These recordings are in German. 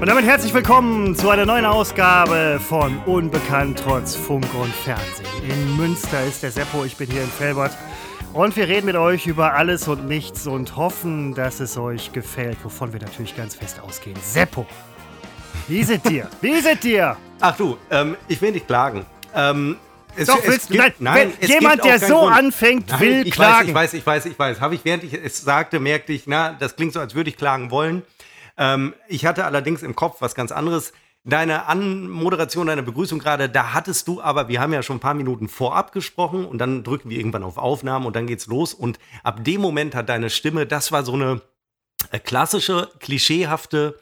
Und damit herzlich willkommen zu einer neuen Ausgabe von Unbekannt trotz Funk und Fernsehen. In Münster ist der Seppo, ich bin hier in Felbert. Und wir reden mit euch über alles und nichts und hoffen, dass es euch gefällt, wovon wir natürlich ganz fest ausgehen. Seppo, wie es dir? Wie ist es dir? Ach du, ähm, ich will nicht klagen. Ähm, es, Doch, willst du? Nein, nein jemand, der so Grund. anfängt, nein, will ich klagen. Weiß, ich weiß, ich weiß, ich weiß. Habe ich, während ich es sagte, merkte ich, na, das klingt so, als würde ich klagen wollen. Ähm, ich hatte allerdings im Kopf was ganz anderes. Deine Anmoderation, deine Begrüßung gerade, da hattest du aber, wir haben ja schon ein paar Minuten vorab gesprochen und dann drücken wir irgendwann auf Aufnahmen und dann geht's los. Und ab dem Moment hat deine Stimme, das war so eine äh, klassische, klischeehafte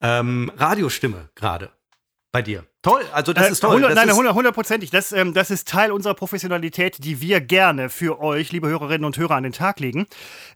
ähm, Radiostimme gerade bei dir. Toll, also das äh, ist toll. 100, das nein, hundertprozentig. Das, ähm, das ist Teil unserer Professionalität, die wir gerne für euch, liebe Hörerinnen und Hörer, an den Tag legen.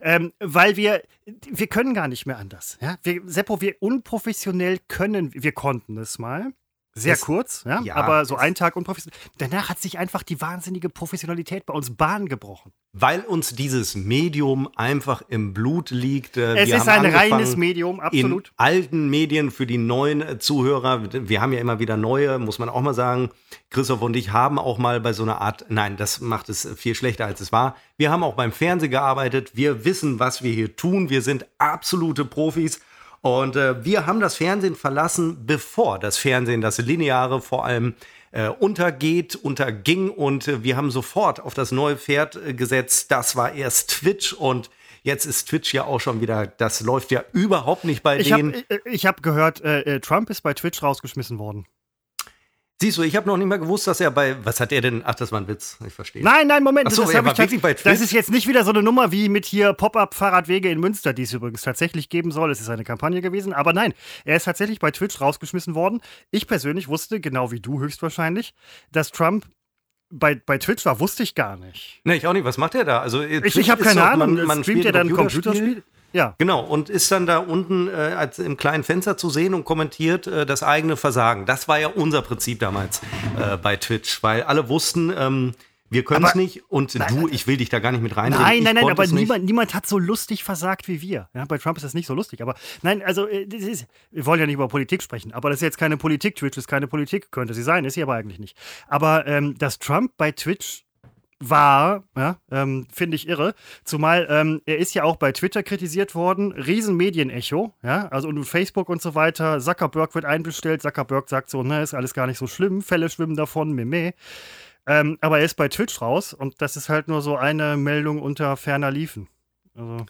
Ähm, weil wir, wir können gar nicht mehr anders. Ja? Wir, Seppo, wir unprofessionell können, wir konnten es mal. Sehr kurz, ja, ja, aber so ein Tag unprofessionell. Danach hat sich einfach die wahnsinnige Professionalität bei uns Bahn gebrochen. Weil uns dieses Medium einfach im Blut liegt. Äh, es wir ist ein reines Medium, absolut. In alten Medien für die neuen äh, Zuhörer. Wir haben ja immer wieder neue, muss man auch mal sagen. Christoph und ich haben auch mal bei so einer Art, nein, das macht es viel schlechter als es war. Wir haben auch beim Fernsehen gearbeitet. Wir wissen, was wir hier tun. Wir sind absolute Profis. Und äh, wir haben das Fernsehen verlassen, bevor das Fernsehen, das Lineare vor allem, äh, untergeht, unterging. Und äh, wir haben sofort auf das neue Pferd äh, gesetzt. Das war erst Twitch und Jetzt ist Twitch ja auch schon wieder, das läuft ja überhaupt nicht bei ich denen. Hab, ich ich habe gehört, äh, äh, Trump ist bei Twitch rausgeschmissen worden. Siehst du, ich habe noch nicht mal gewusst, dass er bei. Was hat er denn? Ach, das war ein Witz. Ich verstehe. Nein, nein, Moment. Ach so, das, ich wirklich bei das ist jetzt nicht wieder so eine Nummer wie mit hier Pop-Up-Fahrradwege in Münster, die es übrigens tatsächlich geben soll. Es ist eine Kampagne gewesen. Aber nein, er ist tatsächlich bei Twitch rausgeschmissen worden. Ich persönlich wusste, genau wie du höchstwahrscheinlich, dass Trump bei, bei Twitch war, wusste ich gar nicht. Nee, ich auch nicht. Was macht er da? Also, ich ich habe keine so, Ahnung. Man, man streamt er dann ein Computerspiel? Ja. Genau, und ist dann da unten äh, im kleinen Fenster zu sehen und kommentiert äh, das eigene Versagen. Das war ja unser Prinzip damals äh, bei Twitch, weil alle wussten, ähm, wir können es nicht und nein, du, ich will dich da gar nicht mit rein. Nein, nein, nein, aber niemand, niemand hat so lustig versagt wie wir. Ja, bei Trump ist das nicht so lustig. Aber nein, also äh, ist, wir wollen ja nicht über Politik sprechen, aber das ist jetzt keine Politik. Twitch ist keine Politik, könnte sie sein, ist sie aber eigentlich nicht. Aber ähm, dass Trump bei Twitch war, ja, ähm, finde ich irre. Zumal ähm, er ist ja auch bei Twitter kritisiert worden, Riesenmedienecho, ja, also und Facebook und so weiter. Zuckerberg wird einbestellt, Zuckerberg sagt so, ne, ist alles gar nicht so schlimm, Fälle schwimmen davon, meme. Ähm, aber er ist bei Twitch raus und das ist halt nur so eine Meldung unter ferner Liefen. Also.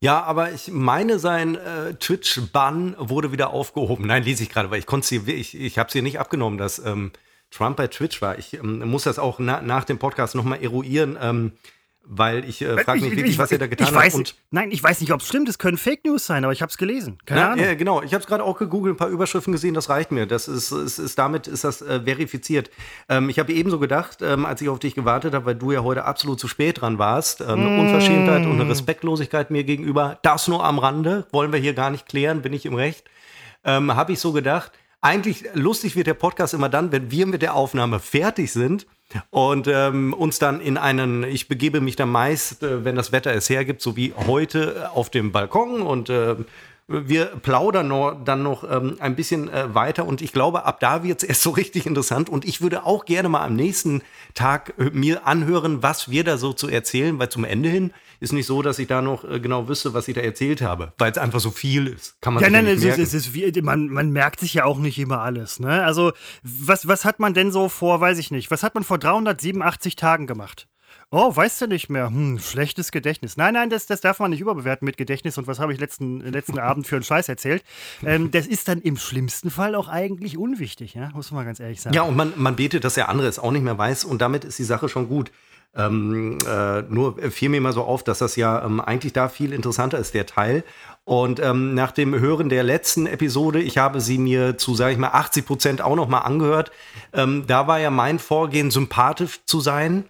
Ja, aber ich meine, sein äh, Twitch-Bann wurde wieder aufgehoben. Nein, lese ich gerade, weil ich konnte sie, ich, ich habe sie nicht abgenommen, dass ähm, Trump bei Twitch war. Ich ähm, muss das auch na, nach dem Podcast nochmal eruieren, ähm, weil ich äh, frage mich wirklich, ich, was er da getan weiß, hat. Und nein, ich weiß nicht, ob es stimmt. Es können Fake News sein, aber ich habe es gelesen. Keine na, Ahnung. Ja, genau. Ich habe es gerade auch gegoogelt, ein paar Überschriften gesehen. Das reicht mir. Das ist, ist, ist damit ist das äh, verifiziert. Ähm, ich habe ebenso gedacht, ähm, als ich auf dich gewartet habe, weil du ja heute absolut zu spät dran warst, ähm, eine mm. Unverschämtheit und eine Respektlosigkeit mir gegenüber. Das nur am Rande wollen wir hier gar nicht klären. Bin ich im Recht? Ähm, habe ich so gedacht eigentlich lustig wird der Podcast immer dann, wenn wir mit der Aufnahme fertig sind und ähm, uns dann in einen, ich begebe mich dann meist, äh, wenn das Wetter es hergibt, so wie heute auf dem Balkon und äh, wir plaudern noch, dann noch ähm, ein bisschen äh, weiter und ich glaube, ab da wird es erst so richtig interessant und ich würde auch gerne mal am nächsten Tag äh, mir anhören, was wir da so zu erzählen, weil zum Ende hin ist nicht so, dass ich da noch äh, genau wüsste, was ich da erzählt habe, weil es einfach so viel ist. Kann man ja, nein, ja nicht es, ist, es ist wie, man, man merkt sich ja auch nicht immer alles. Ne? Also was, was hat man denn so vor, weiß ich nicht, was hat man vor 387 Tagen gemacht? Oh, weißt du nicht mehr? Hm, schlechtes Gedächtnis. Nein, nein, das, das darf man nicht überbewerten mit Gedächtnis und was habe ich letzten, letzten Abend für einen Scheiß erzählt. Ähm, das ist dann im schlimmsten Fall auch eigentlich unwichtig, ja? muss man ganz ehrlich sagen. Ja, und man, man betet, dass der andere es auch nicht mehr weiß und damit ist die Sache schon gut. Ähm, äh, nur fiel mir mal so auf, dass das ja ähm, eigentlich da viel interessanter ist, der Teil. Und ähm, nach dem Hören der letzten Episode, ich habe sie mir zu, sage ich mal, 80 Prozent auch noch mal angehört, ähm, da war ja mein Vorgehen, sympathisch zu sein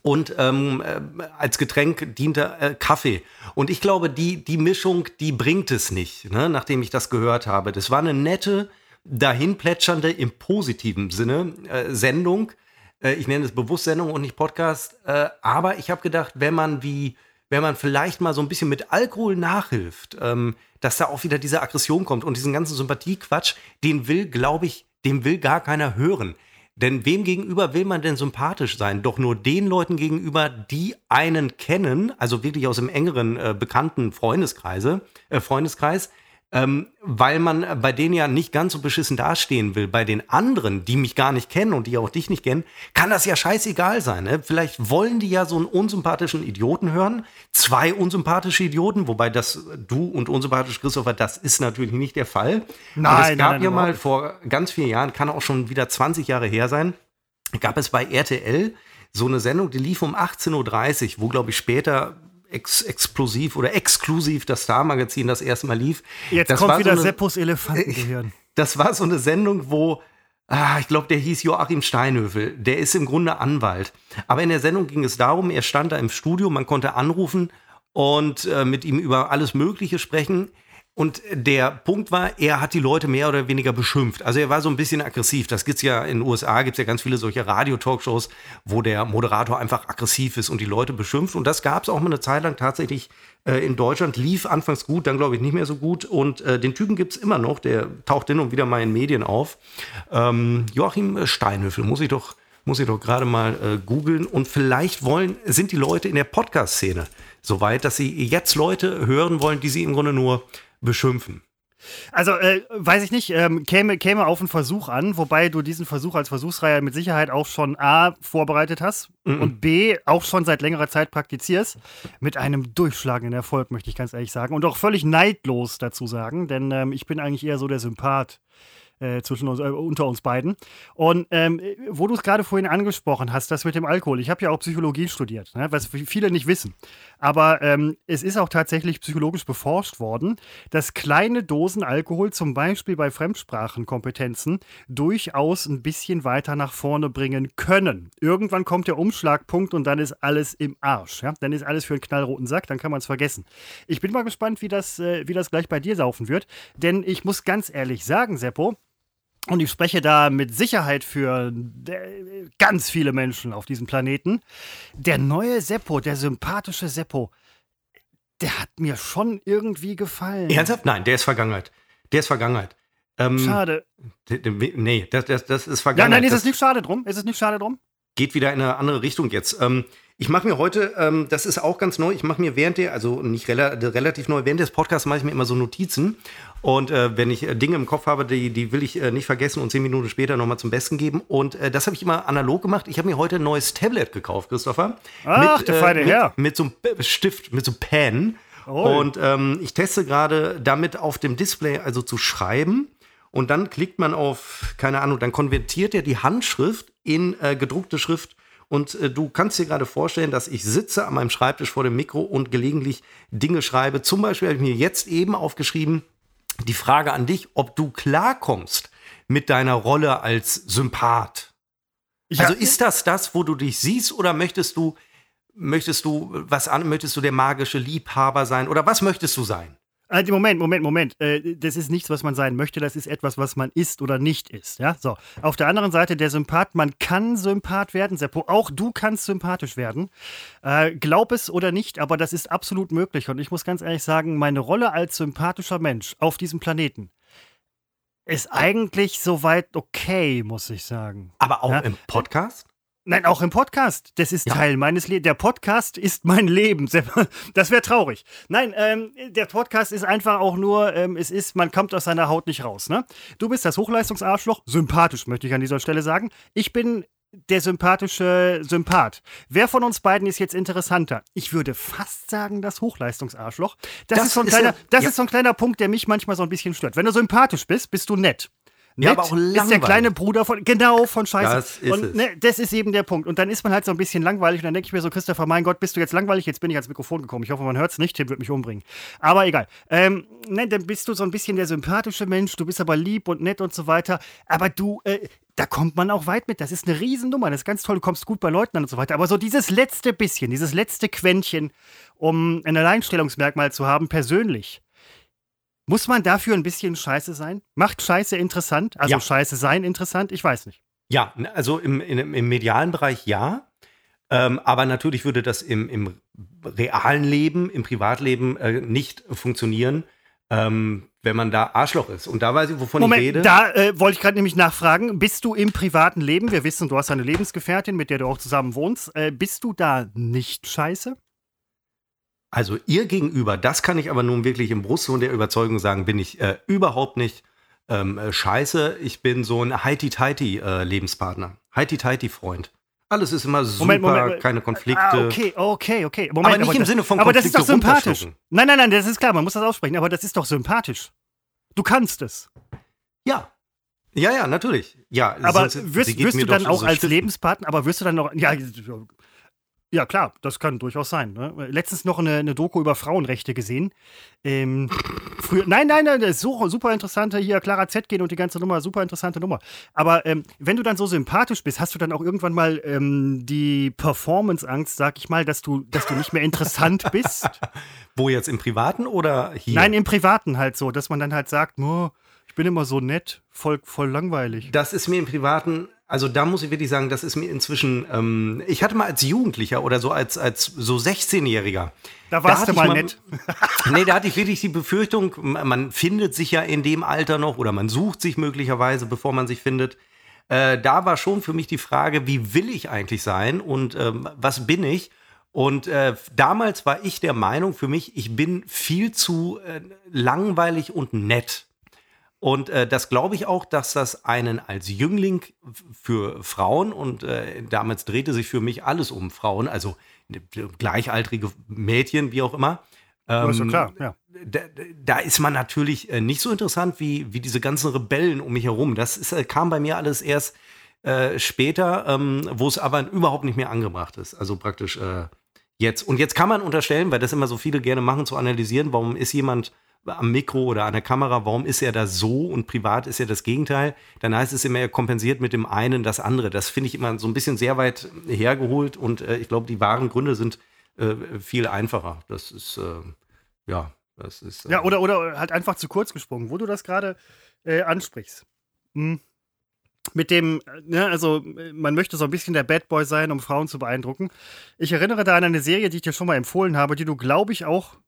und ähm, äh, als Getränk diente äh, Kaffee. Und ich glaube, die, die Mischung, die bringt es nicht, ne, nachdem ich das gehört habe. Das war eine nette, dahinplätschernde, im positiven Sinne äh, Sendung. Äh, ich nenne es bewusst Sendung und nicht Podcast. Äh, aber ich habe gedacht, wenn man wie wenn man vielleicht mal so ein bisschen mit Alkohol nachhilft, ähm, dass da auch wieder diese Aggression kommt und diesen ganzen Sympathiequatsch, den will, glaube ich, dem will gar keiner hören. Denn wem gegenüber will man denn sympathisch sein? Doch nur den Leuten gegenüber, die einen kennen, also wirklich aus dem engeren äh, bekannten Freundeskreise, äh, Freundeskreis, ähm, weil man bei denen ja nicht ganz so beschissen dastehen will. Bei den anderen, die mich gar nicht kennen und die auch dich nicht kennen, kann das ja scheißegal sein. Ne? Vielleicht wollen die ja so einen unsympathischen Idioten hören. Zwei unsympathische Idioten, wobei das du und unsympathisch Christopher, das ist natürlich nicht der Fall. Nein, und es gab nein, ja mal vor ganz vielen Jahren, kann auch schon wieder 20 Jahre her sein, gab es bei RTL so eine Sendung, die lief um 18.30 Uhr, wo, glaube ich, später ex explosiv oder exklusiv das Star-Magazin das erste Mal lief. Jetzt das kommt wieder so eine, Seppos Elefantengehirn. Das war so eine Sendung, wo, ah, ich glaube, der hieß Joachim Steinhöfel. Der ist im Grunde Anwalt. Aber in der Sendung ging es darum, er stand da im Studio, man konnte anrufen und äh, mit ihm über alles Mögliche sprechen. Und der Punkt war, er hat die Leute mehr oder weniger beschimpft. Also er war so ein bisschen aggressiv. Das gibt's ja in den USA, gibt's ja ganz viele solche Radio-Talkshows, wo der Moderator einfach aggressiv ist und die Leute beschimpft. Und das gab's auch mal eine Zeit lang tatsächlich äh, in Deutschland. Lief anfangs gut, dann glaube ich nicht mehr so gut. Und äh, den Typen gibt's immer noch. Der taucht hin und wieder mal in Medien auf. Ähm, Joachim Steinhöfel, muss ich doch, muss ich doch gerade mal äh, googeln. Und vielleicht wollen, sind die Leute in der Podcast-Szene so weit, dass sie jetzt Leute hören wollen, die sie im Grunde nur beschimpfen. Also, äh, weiß ich nicht, ähm, käme, käme auf einen Versuch an, wobei du diesen Versuch als Versuchsreihe mit Sicherheit auch schon A vorbereitet hast Mhm. und B auch schon seit längerer Zeit praktizierst. Mit einem durchschlagenden Erfolg, möchte ich ganz ehrlich sagen. Und auch völlig neidlos dazu sagen, denn ähm, ich bin eigentlich eher so der Sympath äh, zwischen uns, äh, unter uns beiden. Und ähm, wo du es gerade vorhin angesprochen hast, das mit dem Alkohol. Ich habe ja auch Psychologie studiert, ne, was viele nicht wissen. Aber ähm, es ist auch tatsächlich psychologisch beforscht worden, dass kleine Dosen Alkohol zum Beispiel bei Fremdsprachenkompetenzen durchaus ein bisschen weiter nach vorne bringen können. Irgendwann kommt der Umschlagpunkt und dann ist alles im Arsch. Ja? Dann ist alles für einen knallroten Sack, dann kann man es vergessen. Ich bin mal gespannt, wie das, äh, wie das gleich bei dir saufen wird. Denn ich muss ganz ehrlich sagen, Seppo, und ich spreche da mit Sicherheit für äh, ganz viele Menschen auf diesem Planeten. Der neue Seppo, der sympathische Seppo, der hat mir schon irgendwie gefallen. Ernsthaft? Nein, der ist Vergangenheit. Der ist Vergangenheit. Ähm, Schade. Nee, das, das, das ist Ja, Vergangenheit. nein, ist das es nicht schade drum? Ist es nicht schade drum? geht wieder in eine andere Richtung jetzt. Ähm, ich mache mir heute, ähm, das ist auch ganz neu, ich mache mir während der, also nicht rela relativ neu, während des Podcasts mache ich mir immer so Notizen. Und äh, wenn ich äh, Dinge im Kopf habe, die, die will ich äh, nicht vergessen und zehn Minuten später nochmal zum Besten geben. Und äh, das habe ich immer analog gemacht. Ich habe mir heute ein neues Tablet gekauft, Christopher. Ach, der feine mit, Herr. Mit so einem Stift, mit so einem Pen. Oi. Und ähm, ich teste gerade damit auf dem Display also zu schreiben. Und dann klickt man auf, keine Ahnung, dann konvertiert er die Handschrift in äh, gedruckte Schrift. Und äh, du kannst dir gerade vorstellen, dass ich sitze an meinem Schreibtisch vor dem Mikro und gelegentlich Dinge schreibe. Zum Beispiel habe ich mir jetzt eben aufgeschrieben, die Frage an dich, ob du klarkommst mit deiner Rolle als Sympath. Ich Also ist das das, wo du dich siehst oder möchtest du, möchtest du was an, möchtest du der magische Liebhaber sein oder was möchtest du sein? Äh, Moment, Moment, Moment. Äh, Das ist nichts, was man sein möchte, das ist etwas, was man ist oder nicht ist. Ja? So. Auf der anderen Seite der Sympath, man kann Sympath werden, Seppo. Auch du kannst sympathisch werden. Äh, glaub es oder nicht, aber das ist absolut möglich. Und ich muss ganz ehrlich sagen, meine Rolle als sympathischer Mensch auf diesem Planeten ist eigentlich soweit okay, muss ich sagen. Aber auch Ja. im Podcast? Nein, auch im Podcast. Das ist Ja. Teil meines Lebens. Der Podcast ist mein Leben. Das wäre traurig. Nein, ähm, der Podcast ist einfach auch nur, ähm, es ist, man kommt aus seiner Haut nicht raus. Ne? Du bist das Hochleistungsarschloch. Sympathisch, möchte ich an dieser Stelle sagen. Ich bin der sympathische Sympath. Wer von uns beiden ist jetzt interessanter? Ich würde fast sagen, das Hochleistungsarschloch. Das, Das ist, so ein kleiner, ja- das ja. ist so ein kleiner Punkt, der mich manchmal so ein bisschen stört. Wenn du sympathisch bist, bist du nett. Nett Ja, aber auch ist der langweilig. kleine Bruder von, genau, von Scheiße. Das ist und ne, das ist eben der Punkt. Und dann ist man halt so ein bisschen langweilig und dann denke ich mir so, Christopher, mein Gott, bist du jetzt langweilig? Jetzt bin ich ans Mikrofon gekommen. Ich hoffe, man hört es nicht. Tim wird mich umbringen. Aber egal. Ähm, ne, dann bist du so ein bisschen der sympathische Mensch. Du bist aber lieb und nett und so weiter. Aber du, äh, da kommt man auch weit mit. Das ist eine Riesennummer. Das ist ganz toll. Du kommst gut bei Leuten an und so weiter. Aber so dieses letzte bisschen, dieses letzte Quäntchen, um ein Alleinstellungsmerkmal zu haben, persönlich. Muss man dafür ein bisschen scheiße sein? Macht Scheiße interessant? Also Ja. Scheiße sein interessant? Ich weiß nicht. Ja, also im, in, im medialen Bereich ja. Ähm, aber natürlich würde das im, im realen Leben, im Privatleben äh, nicht funktionieren, ähm, wenn man da Arschloch ist. Und da weiß ich, wovon Moment, ich rede. da äh, wollte ich gerade nämlich nachfragen. Bist du im privaten Leben, wir wissen, du hast eine Lebensgefährtin, mit der du auch zusammen wohnst, äh, bist du da nicht scheiße? Also ihr gegenüber, das kann ich aber nun wirklich im Brustton der Überzeugung sagen, bin ich äh, überhaupt nicht ähm, äh, scheiße. Ich bin so ein Heiti-Teiti-Lebenspartner. Heiti-Teiti-Freund. Alles ist immer super, Moment, Moment. keine Konflikte. Ah, okay, okay, okay. Moment, aber nicht im das, Sinne von Aber das ist Konflikte doch sympathisch. Nein, nein, nein, das ist klar, man muss das aussprechen, aber das ist doch sympathisch. Du kannst es. Ja. Ja, ja, natürlich. Ja, Aber sonst- wirst, wirst du dann auch als stiften. Lebenspartner, aber wirst du dann noch. Ja, ja klar, das kann durchaus sein. Ne? Letztens noch eine, eine Doku über Frauenrechte gesehen. Ähm, früher, nein, nein, nein, das ist so, super interessante hier, Clara Zetkin und die ganze Nummer, super interessante Nummer. Aber ähm, wenn du dann so sympathisch bist, hast du dann auch irgendwann mal ähm, die Performance-Angst, sag ich mal, dass du, dass du nicht mehr interessant bist? Wo jetzt im Privaten oder hier? Nein, im Privaten halt so, dass man dann halt sagt, nur, ich bin immer so nett, voll, voll langweilig. Das ist mir im Privaten, also da muss ich wirklich sagen, das ist mir inzwischen, ähm, ich hatte mal als Jugendlicher oder so als, als so 16-Jähriger. Da warst hatte du ich mal nett. nee, da hatte ich wirklich die Befürchtung, man man findet sich ja in dem Alter noch oder man sucht sich möglicherweise, bevor man sich findet. Äh, da war schon für mich die Frage, wie will ich eigentlich sein und ähm, was bin ich? Und äh, damals war ich der Meinung für mich, ich bin viel zu äh, langweilig und nett. Und äh, das glaube ich auch, dass das einen als Jüngling für Frauen und äh, damals drehte sich für mich alles um Frauen, also äh, gleichaltrige Mädchen, wie auch immer. Ja, ist ja Ähm, klar, ja. da, da ist man natürlich äh, nicht so interessant wie, wie diese ganzen Rebellen um mich herum. Das ist, äh, kam bei mir alles erst äh, später, ähm, wo es aber überhaupt nicht mehr angebracht ist. Also praktisch äh, jetzt. Und jetzt kann man unterstellen, weil das immer so viele gerne machen, zu analysieren, warum ist jemand am Mikro oder an der Kamera, warum ist er da so und privat ist er das Gegenteil, dann heißt es immer, er kompensiert mit dem einen das andere. Das finde ich immer so ein bisschen sehr weit hergeholt und äh, ich glaube, die wahren Gründe sind äh, viel einfacher. Das ist, äh, ja, das ist. Äh, Ja, oder, oder halt einfach zu kurz gesprungen, wo du das gerade äh, ansprichst. Hm. Mit dem, äh, ne, also man möchte so ein bisschen der Bad Boy sein, um Frauen zu beeindrucken. Ich erinnere da an eine Serie, die ich dir schon mal empfohlen habe, die du, glaube ich, auch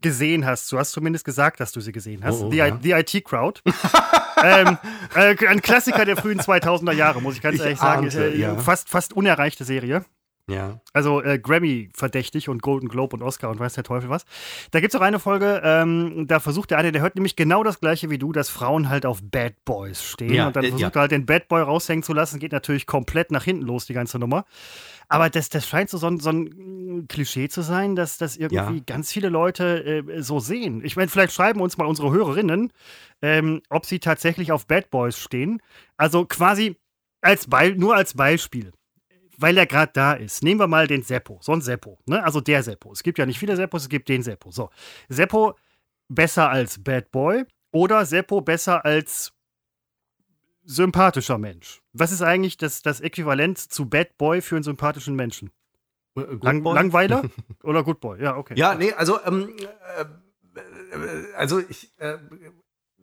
gesehen hast. Du hast zumindest gesagt, dass du sie gesehen hast. Oh, oh, The, ja. The IT Crowd. ähm, äh, ein Klassiker der frühen 2000er Jahre, muss ich ganz Ich ehrlich sagen. ahnte, äh, ja. fast, fast unerreichte Serie. Ja. Also äh, Grammy verdächtig und Golden Globe und Oscar und weiß der Teufel was. Da gibt es auch eine Folge, ähm, da versucht der eine, der hört nämlich genau das gleiche wie du, dass Frauen halt auf Bad Boys stehen. Ja, und dann äh, versucht ja. er halt den Bad Boy raushängen zu lassen, geht natürlich komplett nach hinten los, die ganze Nummer. Aber das, das scheint so, so, ein, so ein Klischee zu sein, dass das irgendwie Ja. ganz viele Leute äh, so sehen. Ich meine, vielleicht schreiben uns mal unsere Hörerinnen, ähm, ob sie tatsächlich auf Bad Boys stehen. Also quasi als Be nur als Beispiel weil er gerade da ist. Nehmen wir mal den Seppo, so ein Seppo, ne? Also der Seppo. Es gibt ja nicht viele Seppos, es gibt den Seppo. So, Seppo besser als Bad Boy oder Seppo besser als sympathischer Mensch. Was ist eigentlich das, das Äquivalent zu Bad Boy für einen sympathischen Menschen? Lang, Boy? Langweiler oder Good Boy? Ja, okay. Ja, nee, also, ähm, äh, äh, also ich, äh,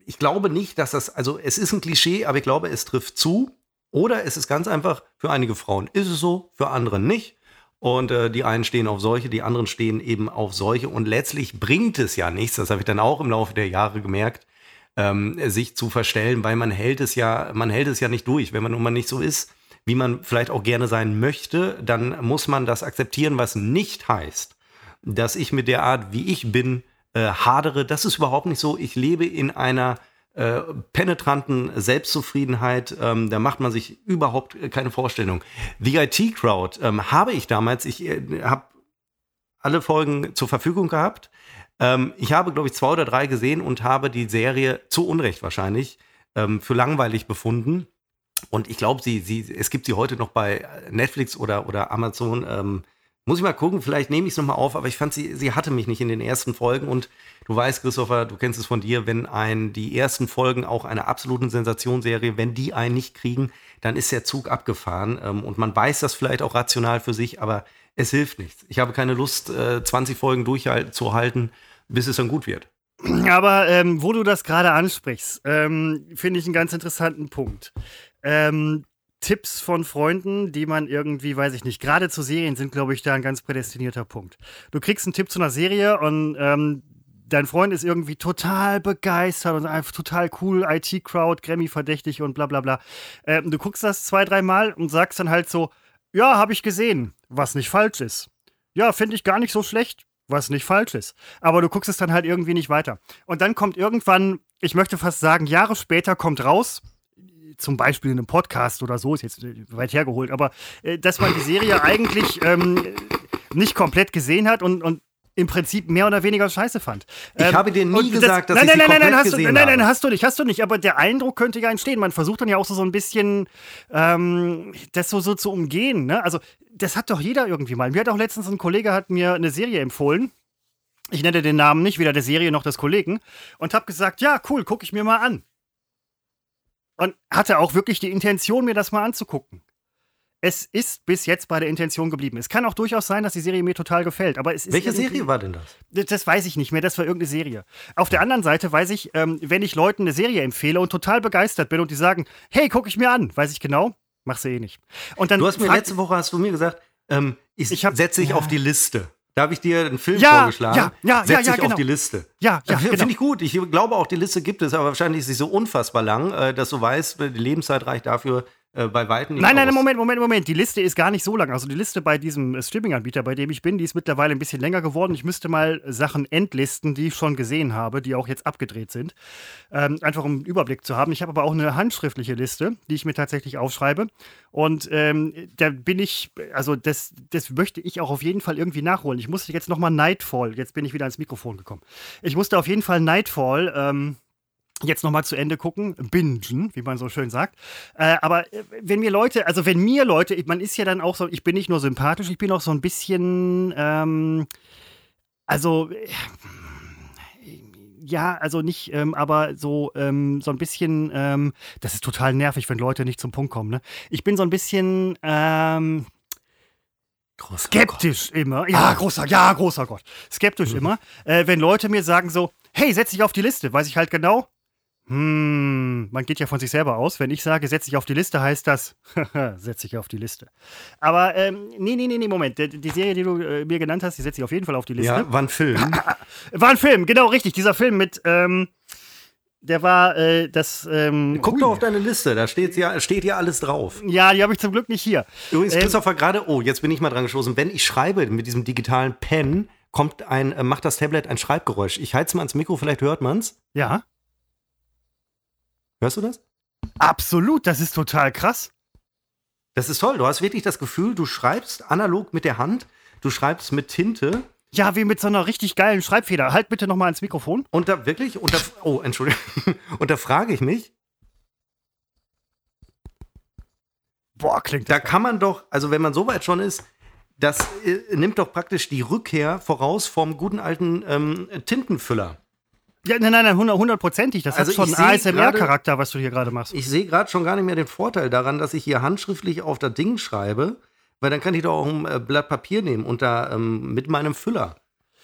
ich glaube nicht, dass das, also es ist ein Klischee, aber ich glaube, es trifft zu. Oder es ist ganz einfach, für einige Frauen ist es so, für andere nicht. Und äh, die einen stehen auf solche, die anderen stehen eben auf solche. Und letztlich bringt es ja nichts, das habe ich dann auch im Laufe der Jahre gemerkt, ähm, sich zu verstellen, weil man hält es ja, man hält es ja nicht durch, wenn man nun mal nicht so ist, wie man vielleicht auch gerne sein möchte, dann muss man das akzeptieren, was nicht heißt, dass ich mit der Art, wie ich bin, äh, hadere. Das ist überhaupt nicht so. Ich lebe in einer äh, penetranten Selbstzufriedenheit. Ähm, da macht man sich überhaupt keine Vorstellung. The IT Crowd ähm, habe ich damals, ich äh, habe alle Folgen zur Verfügung gehabt. Ähm, ich habe, glaube ich, zwei oder drei gesehen und habe die Serie zu Unrecht wahrscheinlich ähm, für langweilig befunden. Und ich glaube, sie, sie, es gibt sie heute noch bei Netflix oder, oder Amazon. Muss ich mal gucken, vielleicht nehme ich es nochmal auf, aber ich fand, sie, sie hatte mich nicht in den ersten Folgen. Und du weißt, Christopher, du kennst es von dir, wenn ein die ersten Folgen auch einer absoluten Sensationsserie, wenn die einen nicht kriegen, dann ist der Zug abgefahren. Ähm, und man weiß das vielleicht auch rational für sich, aber es hilft nichts. Ich habe keine Lust, äh, 20 Folgen durchzuhalten, bis es dann gut wird. Aber ähm, wo du das gerade ansprichst, ähm, finde ich einen ganz interessanten Punkt. Ähm, Tipps von Freunden, die man irgendwie, weiß ich nicht, gerade zu Serien sind, glaube ich, da ein ganz prädestinierter Punkt. Du kriegst einen Tipp zu einer Serie und ähm, dein Freund ist irgendwie total begeistert und einfach total cool, IT-Crowd, Grammy-verdächtig und bla bla bla. Ähm, du guckst das zwei, dreimal und sagst dann halt so, ja, habe ich gesehen, was nicht falsch ist. Ja, finde ich gar nicht so schlecht, was nicht falsch ist. Aber du guckst es dann halt irgendwie nicht weiter. Und dann kommt irgendwann, ich möchte fast sagen, Jahre später kommt raus, zum Beispiel in einem Podcast oder so, ist jetzt weit hergeholt, aber äh, dass man die Serie eigentlich ähm, nicht komplett gesehen hat und, und im Prinzip mehr oder weniger scheiße fand. Ich ähm, habe dir nie das, gesagt, dass nein, ich nein, sie nein, nein, komplett hast du, gesehen nein, nein, habe. hast du nicht, hast du nicht. Aber der Eindruck könnte ja entstehen. Man versucht dann ja auch so, so ein bisschen ähm, das so, so zu umgehen. Ne? Also das hat doch jeder irgendwie mal. Mir hat auch letztens ein Kollege hat mir eine Serie empfohlen. Ich nenne den Namen nicht, weder der Serie noch des Kollegen. Und habe gesagt, ja, cool, gucke ich mir mal an. Und hatte auch wirklich die Intention, mir das mal anzugucken. Es ist bis jetzt bei der Intention geblieben. Es kann auch durchaus sein, dass die Serie mir total gefällt, aber es ist Welche Serie war denn das? das, weiß ich nicht mehr, das war irgendeine Serie. Auf der anderen Seite weiß ich, ähm, wenn ich Leuten eine Serie empfehle und total begeistert bin und die sagen, hey, guck ich mir an, weiß ich genau, machst du eh nicht. Und dann Du hast mir letzte Woche hast du mir gesagt, ähm, ich, Ich hab- setze dich ja. auf die Liste. Da habe ich dir einen Film Ja, vorgeschlagen. ja, ja, ja, Setz ja, dich genau. auf die Liste. Ja, ja, Finde genau. ich gut. Ich glaube auch, die Liste gibt es, aber wahrscheinlich ist sie so unfassbar lang, äh, dass du weißt, die Lebenszeit reicht dafür äh, bei Weitem nicht Nein, nein, aus. Moment, Moment, Moment. Die Liste ist gar nicht so lang. Also die Liste bei diesem äh, Streaming-Anbieter, bei dem ich bin, die ist mittlerweile ein bisschen länger geworden. Ich müsste mal Sachen entlisten, die ich schon gesehen habe, die auch jetzt abgedreht sind. Ähm, einfach um einen Überblick zu haben. Ich habe aber auch eine handschriftliche Liste, die ich mir tatsächlich aufschreibe. Und ähm, da bin ich, also das, das möchte ich auch auf jeden Fall irgendwie nachholen. Ich musste jetzt nochmal Nightfall, jetzt bin ich wieder ans Mikrofon gekommen. Ich musste auf jeden Fall Nightfall, ähm, jetzt nochmal zu Ende gucken, bingen, wie man so schön sagt. Äh, aber äh, wenn mir Leute, also wenn mir Leute, man ist ja dann auch so, ich bin nicht nur sympathisch, ich bin auch so ein bisschen, ähm, also äh, ja, also nicht, ähm, aber so, ähm, so ein bisschen, ähm, das ist total nervig, wenn Leute nicht zum Punkt kommen. Ne? Ich bin so ein bisschen ähm, skeptisch immer. Ja, großer, ja, großer Gott. Skeptisch immer. Äh, wenn Leute mir sagen so, hey, setz dich auf die Liste, weiß ich halt genau. Hm, man geht ja von sich selber aus. Wenn ich sage, setz dich auf die Liste, heißt das, setz dich auf die Liste. Aber, ähm, nee, nee, nee, nee, Moment. Die, die Serie, die du äh, mir genannt hast, die setze ich auf jeden Fall auf die Liste. Ja, war ein Film. War ein Film, genau, richtig. Dieser Film mit, ähm, der war, äh, das, ähm, Guck doch auf deine Liste, da steht ja, steht ja alles drauf. Ja, die habe ich zum Glück nicht hier. Übrigens, Ähm, Christopher, gerade, oh, jetzt bin ich mal dran gestoßen. Wenn ich schreibe mit diesem digitalen Pen, kommt ein, äh, macht das Tablet ein Schreibgeräusch. Ich halte es mal ans Mikro, vielleicht hört man's. Ja, Hörst du das? absolut, das ist total krass. Das ist toll. Du hast wirklich das Gefühl, du schreibst analog mit der Hand, du schreibst mit Tinte Ja, wie mit so einer richtig geilen Schreibfeder. Halt bitte nochmal ins Mikrofon. und da wirklich, und da, oh, Entschuldigung, und da frage ich mich, Boah, klingt da kann man doch, also wenn man so weit schon ist, das äh, nimmt doch praktisch die Rückkehr voraus vom guten alten ähm, Tintenfüller. Ja, nein, nein, nein, hundert- hundertprozentig. Das Also hat schon einen ASMR-Charakter, was du hier gerade machst. Ich sehe gerade schon gar nicht mehr den Vorteil daran, dass ich hier handschriftlich auf das Ding schreibe, weil dann kann ich doch auch ein äh, Blatt Papier nehmen und da ähm, mit meinem Füller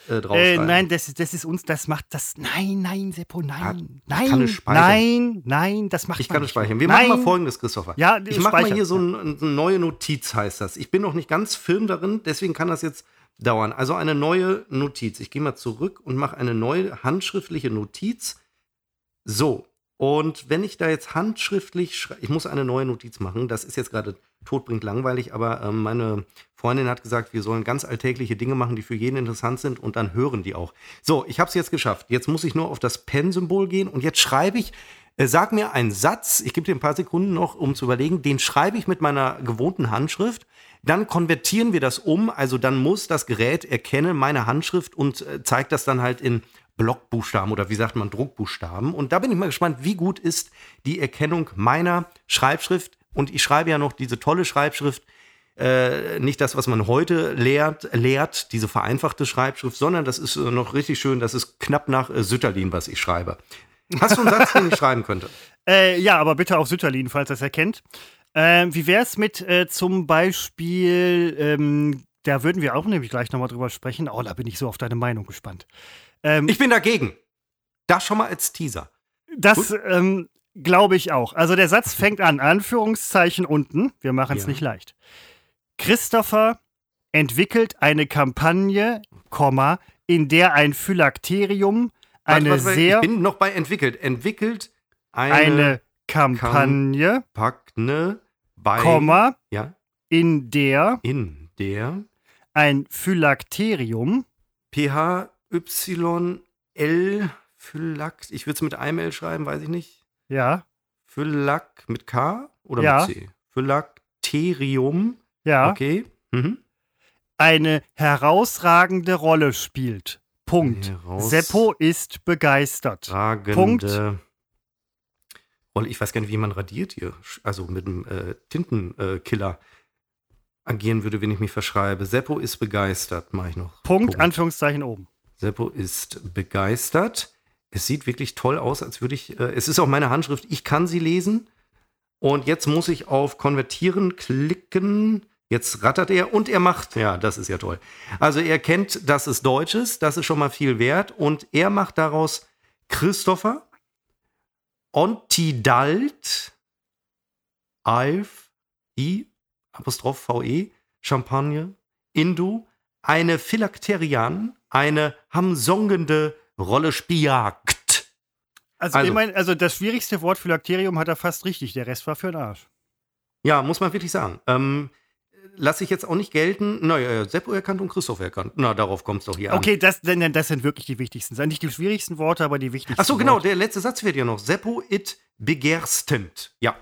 äh, Äh, nein, das, das ist uns, das macht das. Nein, nein, Seppo, nein. Ja, ich nein, kann es speichern. nein, nein, das macht Ich kann es speichern. Wir nein. machen mal folgendes, Christopher. Ja, ich mache mal hier so ein, eine neue Notiz, heißt das. Ich bin noch nicht ganz firm darin, deswegen kann das jetzt dauern. Also eine neue Notiz. Ich gehe mal zurück und mache eine neue handschriftliche Notiz. So. Und wenn ich da jetzt handschriftlich schreibe, ich muss eine neue Notiz machen, das ist jetzt gerade todbringend langweilig, aber ähm, meine Freundin hat gesagt, wir sollen ganz alltägliche Dinge machen, die für jeden interessant sind und dann hören die auch. So, ich habe es jetzt geschafft. Jetzt muss ich nur auf das Pen-Symbol gehen und jetzt schreibe ich, äh, sag mir einen Satz, ich gebe dir ein paar Sekunden noch, um zu überlegen, den schreibe ich mit meiner gewohnten Handschrift. Dann konvertieren wir das um, also dann muss das Gerät erkennen meine Handschrift und äh, zeigt das dann halt in Blockbuchstaben oder wie sagt man Druckbuchstaben. Und da bin ich mal gespannt, wie gut ist die Erkennung meiner Schreibschrift. Und ich schreibe ja noch diese tolle Schreibschrift, äh, nicht das, was man heute lehrt, lehrt, diese vereinfachte Schreibschrift, sondern das ist äh, noch richtig schön, das ist knapp nach äh, Sütterlin, was ich schreibe. Hast du einen Satz, den ich schreiben könnte? Äh, ja, aber bitte auf Sütterlin, falls das erkennt. Ähm, wie wär's mit äh, zum Beispiel, ähm, da würden wir auch nämlich gleich nochmal drüber sprechen. Oh, da bin ich so auf deine Meinung gespannt. Ähm, Ich bin dagegen. Das schon mal als Teaser. das, ähm, Glaube ich auch. Also der Satz fängt an, Anführungszeichen unten. Wir machen es Ja. nicht leicht. Christopher entwickelt eine Kampagne, Komma, in der ein Phylakterium eine Warte, warte, sehr Ich bin noch bei entwickelt. Entwickelt eine, eine Kampagne, Packne bei. Komma, Ja, in der in der ein Phylakterium PHYL Phylakt. Ich würde es mit einem L schreiben, weiß ich nicht. ja, Phylak mit K oder Ja. mit C? Phylakterium. ja, Okay. Mhm. eine herausragende Rolle spielt. Punkt. Seppo ist begeistert. Punkt. Rolle. Ich weiß gar nicht, wie man radiert hier. Also mit einem äh, Tintenkiller agieren würde, wenn ich mich verschreibe. Seppo ist begeistert, mache ich noch. Punkt, Anführungszeichen oben. Seppo ist begeistert. Es sieht wirklich toll aus, als würde ich. Äh, es ist auch meine Handschrift. Ich kann sie lesen. Und jetzt muss ich auf Konvertieren klicken. Jetzt rattert er und er macht. Ja, das ist ja toll. Also er kennt, dass es Deutsch ist. Das ist schon mal viel wert. Und er macht daraus Christopher, Ontidalt, Alf, I, Apostroph VE, Champagne, Indu, eine Phylakterian, eine hamsongende Rolle spielt. Also, Also. ich meine, also das schwierigste Wort Phylakterium hat er fast richtig. Der Rest war für den Arsch. Ja, muss man wirklich sagen. Ähm, lasse ich jetzt auch nicht gelten. Naja, Seppo erkannt und Christoph erkannt. Na, darauf kommt es doch hier an. Okay, das, das sind wirklich die wichtigsten. Das sind nicht die schwierigsten Worte, aber die wichtigsten. Ach so, genau, Worte. der letzte Satz wird ja noch. Seppo it begehrstend. Ja,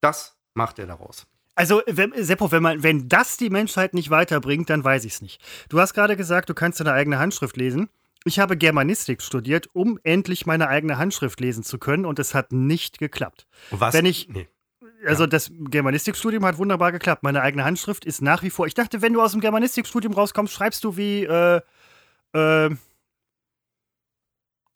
das macht er daraus. Also, wenn, Seppo, wenn, man, wenn das die Menschheit nicht weiterbringt, dann weiß ich es nicht. Du hast gerade gesagt, du kannst deine eigene Handschrift lesen. Ich habe Germanistik studiert, um endlich meine eigene Handschrift lesen zu können, und es hat nicht geklappt. Was? Wenn ich- Nee. Also das Germanistikstudium hat wunderbar geklappt. Meine eigene Handschrift ist nach wie vor. Ich dachte, wenn du aus dem Germanistikstudium rauskommst, schreibst du wie, äh, äh,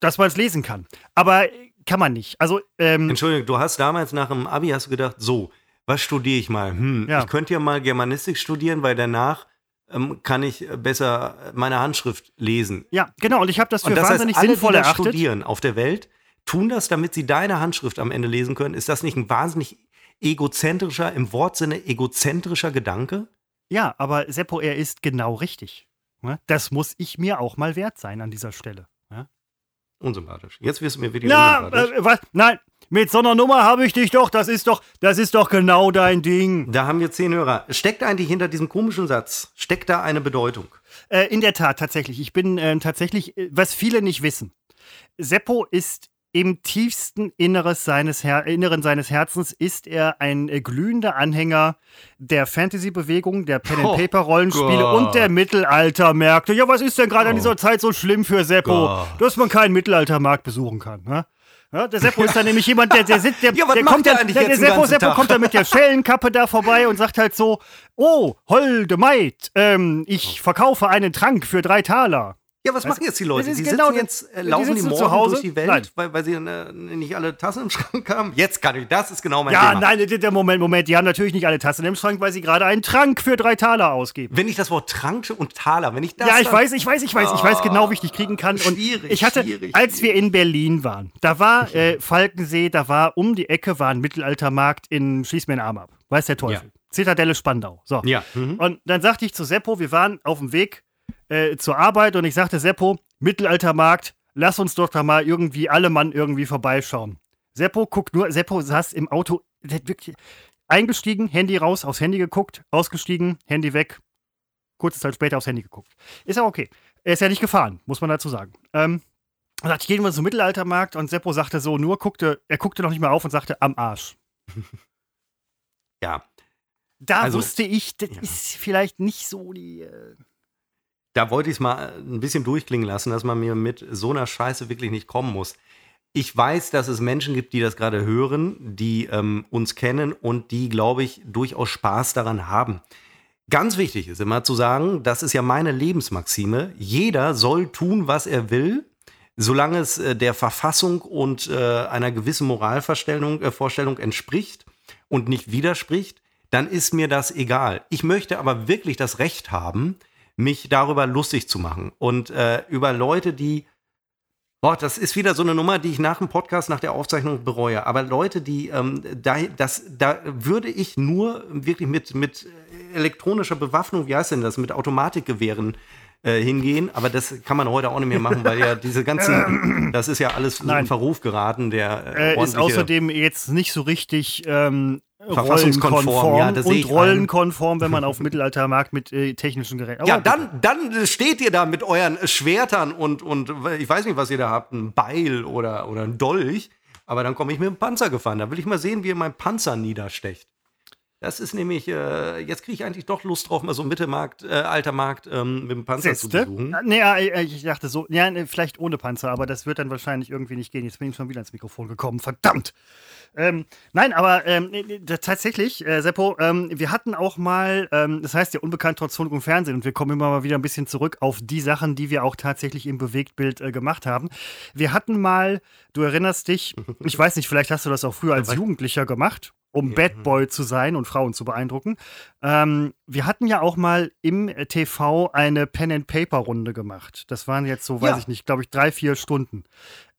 dass man es lesen kann. Aber äh, kann man nicht. Also, ähm, Entschuldigung, du hast damals nach dem Abi hast du gedacht, so, was studiere ich mal? Hm, Ja. ich könnte ja mal Germanistik studieren, weil danach ähm, kann ich besser meine Handschrift lesen. ja, genau. Und ich habe das für Und das heißt, wahnsinnig alle, sinnvoll die erachtet. studieren auf der Welt, tun das, damit sie deine Handschrift am Ende lesen können. Ist das nicht ein wahnsinnig egozentrischer, im Wortsinne egozentrischer Gedanke? Ja, aber Seppo, er ist genau richtig. Ne? Das muss ich mir auch mal wert sein an dieser Stelle. Ja? Unsympathisch. Jetzt wirst du mir wirklich Na, unsympathisch. äh, was? Nein, mit so einer Nummer habe ich dich doch. Das ist doch, das ist doch genau dein Ding. Da haben wir zehn Hörer. Steckt eigentlich hinter diesem komischen Satz, steckt da eine Bedeutung? Äh, in der Tat, tatsächlich. Ich bin äh, tatsächlich, was viele nicht wissen. Seppo ist im tiefsten Inneres seines Her Inneren seines Herzens ist er ein äh, glühender Anhänger der Fantasy-Bewegung, der Oh Pen-and-Paper-Rollenspiele Gott. und der Mittelaltermärkte. Ja, was ist denn gerade an Oh dieser Zeit so schlimm für Seppo, Gott. dass man keinen Mittelaltermarkt besuchen kann? Ne? Ja, der Seppo ist dann nämlich jemand, der, der sitzt, der, Ja, der kommt der der, der Seppo, Seppo kommt dann mit der Schellenkappe da vorbei und sagt halt so, oh, holde Maid, ähm, ich verkaufe einen Trank für drei Taler. Ja, was machen jetzt die Leute? Die genau sitzen jetzt, äh, die laufen die sitzen morgen durch die Welt, Nein. weil, weil sie äh, nicht alle Tassen im Schrank haben? Jetzt kann ich, das ist genau mein Ja, Thema. nein, der Moment, Moment, die haben natürlich nicht alle Tassen im Schrank, weil sie gerade einen Trank für drei Taler ausgeben. Wenn ich das Wort Trank und Taler, wenn ich das Ja, ich weiß, ich weiß, ich weiß, ich weiß genau, wie ich dich kriegen kann. Und Schwierig, ich hatte, schwierig, als wir in Berlin waren, da war äh, Falkensee, da war um die Ecke war ein Mittelaltermarkt in Schieß mir den Arm ab. Weiß der Teufel. Ja. Zitadelle Spandau. So. Ja. Mhm. Und dann sagte ich zu Seppo, wir waren auf dem Weg äh, zur Arbeit und ich sagte, Seppo, Mittelaltermarkt, lass uns doch da mal irgendwie alle Mann irgendwie vorbeischauen. Seppo guckt nur, Seppo saß im Auto, wirklich eingestiegen, Handy raus, aufs Handy geguckt, ausgestiegen, Handy weg, kurze Zeit später aufs Handy geguckt. Ist ja okay. Er ist ja nicht gefahren, muss man dazu sagen. Ähm, er sagte, gehen wir zum Mittelaltermarkt und Seppo sagte so, nur guckte, er guckte noch nicht mal auf und sagte, am Arsch. Ja. Da Also, wusste ich, das ja. ist vielleicht nicht so die. Äh, Da wollte ich es mal ein bisschen durchklingen lassen, dass man mir mit so einer Scheiße wirklich nicht kommen muss. Ich weiß, dass es Menschen gibt, die das gerade hören, die ähm, uns kennen und die, glaube ich, durchaus Spaß daran haben. Ganz wichtig ist immer zu sagen, das ist ja meine Lebensmaxime. Jeder soll tun, was er will, solange es äh, der Verfassung und äh, einer gewissen Moralvorstellung äh, Vorstellung entspricht und nicht widerspricht, dann ist mir das egal. Ich möchte aber wirklich das Recht haben, mich darüber lustig zu machen und äh, über Leute, die Boah, das ist wieder so eine Nummer, die ich nach dem Podcast, nach der Aufzeichnung bereue. Aber Leute, die, ähm, da, das, da würde ich nur wirklich mit, mit elektronischer Bewaffnung, wie heißt denn das, mit Automatikgewehren äh, hingehen. Aber das kann man heute auch nicht mehr machen, weil ja diese ganzen, das ist ja alles Nein. in Verruf geraten. Der Äh, ist ordentliche- außerdem jetzt nicht so richtig ähm, Verfassungskonform, rollenkonform ja, das und rollenkonform, wenn man auf Mittelaltermarkt mit äh, technischen Geräten. Ja, dann, dann steht ihr da mit euren Schwertern und, und ich weiß nicht, was ihr da habt, ein Beil oder, oder ein Dolch. Aber dann komme ich mit dem Panzer gefahren. Da will ich mal sehen, wie ihr meinen Panzer niederstecht. Das ist nämlich, äh, jetzt kriege ich eigentlich doch Lust drauf, mal so Mittelmarkt, äh, alter Markt ähm, mit dem Panzer zu Siehste? besuchen. Nee, äh, ich dachte so, ja, nee, vielleicht ohne Panzer, aber das wird dann wahrscheinlich irgendwie nicht gehen. Jetzt bin ich schon wieder ins Mikrofon gekommen, verdammt. Ähm, nein, aber ähm, nee, da- tatsächlich, äh, Seppo, ähm, wir hatten auch mal, ähm, das heißt ja unbekannt trotz Funk und Fernsehen und wir kommen immer mal wieder ein bisschen zurück auf die Sachen, die wir auch tatsächlich im Bewegtbild äh, gemacht haben. Wir hatten mal, du erinnerst dich, ich weiß nicht, vielleicht hast du das auch früher als Jugendlicher gemacht, um Bad Boy zu sein und Frauen zu beeindrucken. Ähm, wir hatten ja auch mal im äh, TV eine Pen-and-Paper-Runde gemacht. Das waren jetzt so, weiß Ja. ich nicht, glaube ich, drei, vier Stunden.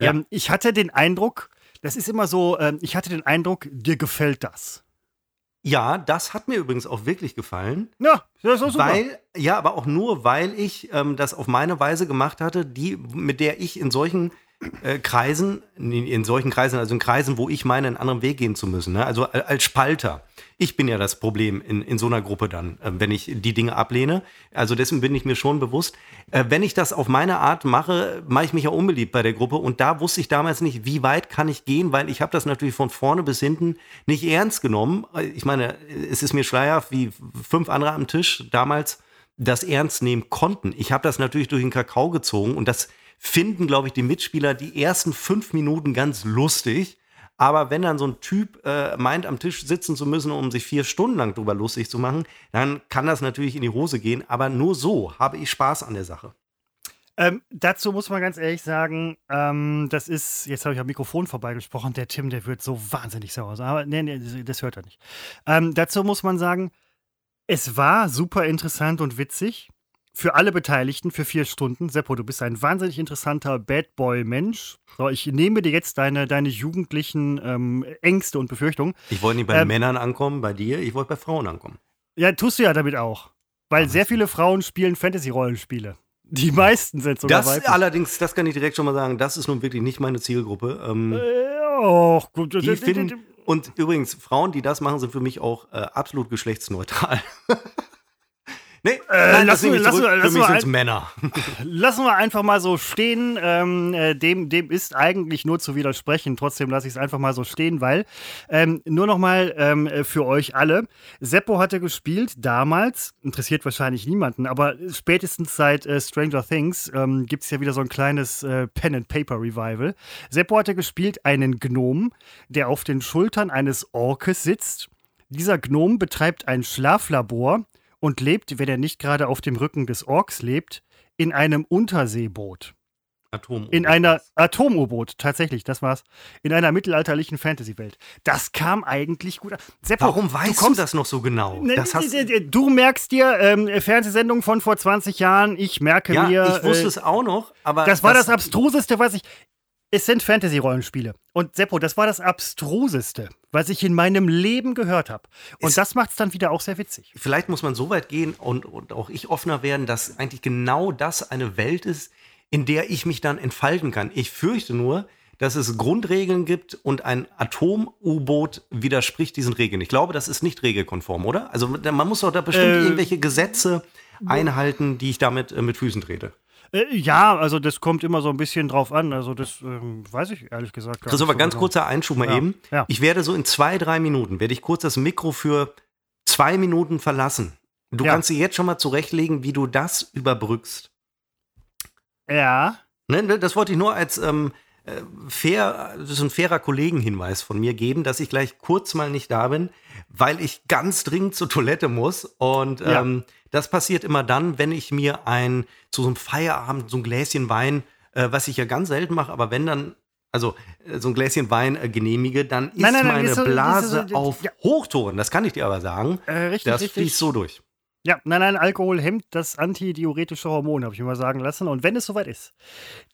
Ja. Ähm, ich hatte den Eindruck, das ist immer so, ähm, ich hatte den Eindruck, dir gefällt das. Ja, das hat mir übrigens auch wirklich gefallen. Ja, das ist doch super. Weil, ja, aber auch nur, weil ich ähm, das auf meine Weise gemacht hatte, die, mit der ich in solchen äh, Kreisen, in, in solchen Kreisen, also in Kreisen, wo ich meine, einen anderen Weg gehen zu müssen, ne? also a- als Spalter. Ich bin ja das Problem in, in so einer Gruppe dann, äh, wenn ich die Dinge ablehne. Also dessen bin ich mir schon bewusst. Äh, wenn ich das auf meine Art mache, mache ich mich ja unbeliebt bei der Gruppe. Und da wusste ich damals nicht, wie weit kann ich gehen, weil ich habe das natürlich von vorne bis hinten nicht ernst genommen. Äh, Ich meine, es ist mir schleierhaft, wie fünf andere am Tisch damals das ernst nehmen konnten. Ich habe das natürlich durch den Kakao gezogen und das finden, glaube ich, die Mitspieler die ersten fünf Minuten ganz lustig. Aber wenn dann so ein Typ äh, meint, am Tisch sitzen zu müssen, um sich vier Stunden lang drüber lustig zu machen, dann kann das natürlich in die Hose gehen. Aber nur so habe ich Spaß an der Sache. Ähm, dazu muss man ganz ehrlich sagen, ähm, das ist, jetzt habe ich am Mikrofon vorbeigesprochen, der Tim, der wird so wahnsinnig sauer sein, aber nee, nee, das hört er nicht. Ähm, dazu muss man sagen, es war super interessant und witzig für alle Beteiligten für vier Stunden. Seppo, du bist ein wahnsinnig interessanter Bad Boy-Mensch. So, ich nehme dir jetzt deine, deine jugendlichen ähm, Ängste und Befürchtungen. Ich wollte nicht bei Ähm, Männern ankommen, bei dir, ich wollte bei Frauen ankommen. Ja, tust du ja damit auch. Weil sehr viele Frauen spielen Fantasy-Rollenspiele. Die meisten sind sogar Das weiblich. allerdings, das kann ich direkt schon mal sagen, das ist nun wirklich nicht meine Zielgruppe. Ähm, Äh, oh, gut. Die finden, und übrigens, Frauen, die das machen, sind für mich auch äh, absolut geschlechtsneutral. nee, nein, das lassen wir- lassen wir- für mich lassen wir sind Männer. Lassen wir einfach mal so stehen. Ähm, äh, dem, dem ist eigentlich nur zu widersprechen. Trotzdem lasse ich es einfach mal so stehen, weil ähm, nur noch mal ähm, äh, für euch alle. Seppo hatte gespielt damals, interessiert wahrscheinlich niemanden, aber spätestens seit äh, Stranger Things ähm, gibt es ja wieder so ein kleines äh, Pen-and-Paper-Revival. Seppo hatte gespielt einen Gnom, der auf den Schultern eines Orkes sitzt. Dieser Gnom betreibt ein Schlaflabor und lebt, wenn er nicht gerade auf dem Rücken des Orks lebt, in einem Unterseeboot. Atom. In einer Atom-U-Boot, tatsächlich, das war's. In einer mittelalterlichen Fantasy-Welt. Das kam eigentlich gut an. Seppo, Warum weißt du, kommst- das noch so genau? Ne, Das ne, ne, Du merkst dir ähm, Fernsehsendung von vor 20 Jahren, ich merke ja, mir. ich wusste äh, es auch noch, aber das war das, Abstruseste, was ich. Es sind Fantasy-Rollenspiele. Und Seppo, das war das Abstruseste, was ich in meinem Leben gehört habe. Und Ist- das macht es dann wieder auch sehr witzig. Vielleicht muss man so weit gehen und, und auch ich offener werden, dass eigentlich genau das eine Welt ist, in der ich mich dann entfalten kann. Ich fürchte nur, dass es Grundregeln gibt und ein Atom-U-Boot widerspricht diesen Regeln. Ich glaube, das ist nicht regelkonform, oder? Also man muss doch da bestimmt Äh, irgendwelche Gesetze einhalten, die ich damit äh, mit Füßen trete. Äh, ja, also das kommt immer so ein bisschen drauf an. Also das ähm, weiß ich ehrlich gesagt gar Christopher, nicht so ganz genau. kurzer Einschub mal Ja, eben. ja. Ich werde so in zwei, drei Minuten, werde ich kurz das Mikro für zwei Minuten verlassen. Du Ja. kannst dir jetzt schon mal zurechtlegen, wie du das überbrückst. Ja. Ne, ne, das wollte ich nur als ähm, äh, fair, das ist ein fairer Kollegenhinweis von mir geben, dass ich gleich kurz mal nicht da bin, weil ich ganz dringend zur Toilette muss. Und Ja. ähm, das passiert immer dann, wenn ich mir ein zu so einem Feierabend so ein Gläschen Wein, äh, was ich ja ganz selten mache, aber wenn dann also äh, so ein Gläschen Wein äh, genehmige, dann ist Nein, nein, nein, meine ist so- ist Blase so- auf ja. Hochtouren. Das kann ich dir aber sagen. Äh, richtig, das richtig. fließt so durch. Ja, nein, nein, Alkohol hemmt das antidiuretische Hormon, habe ich mir mal sagen lassen. Und wenn es soweit ist,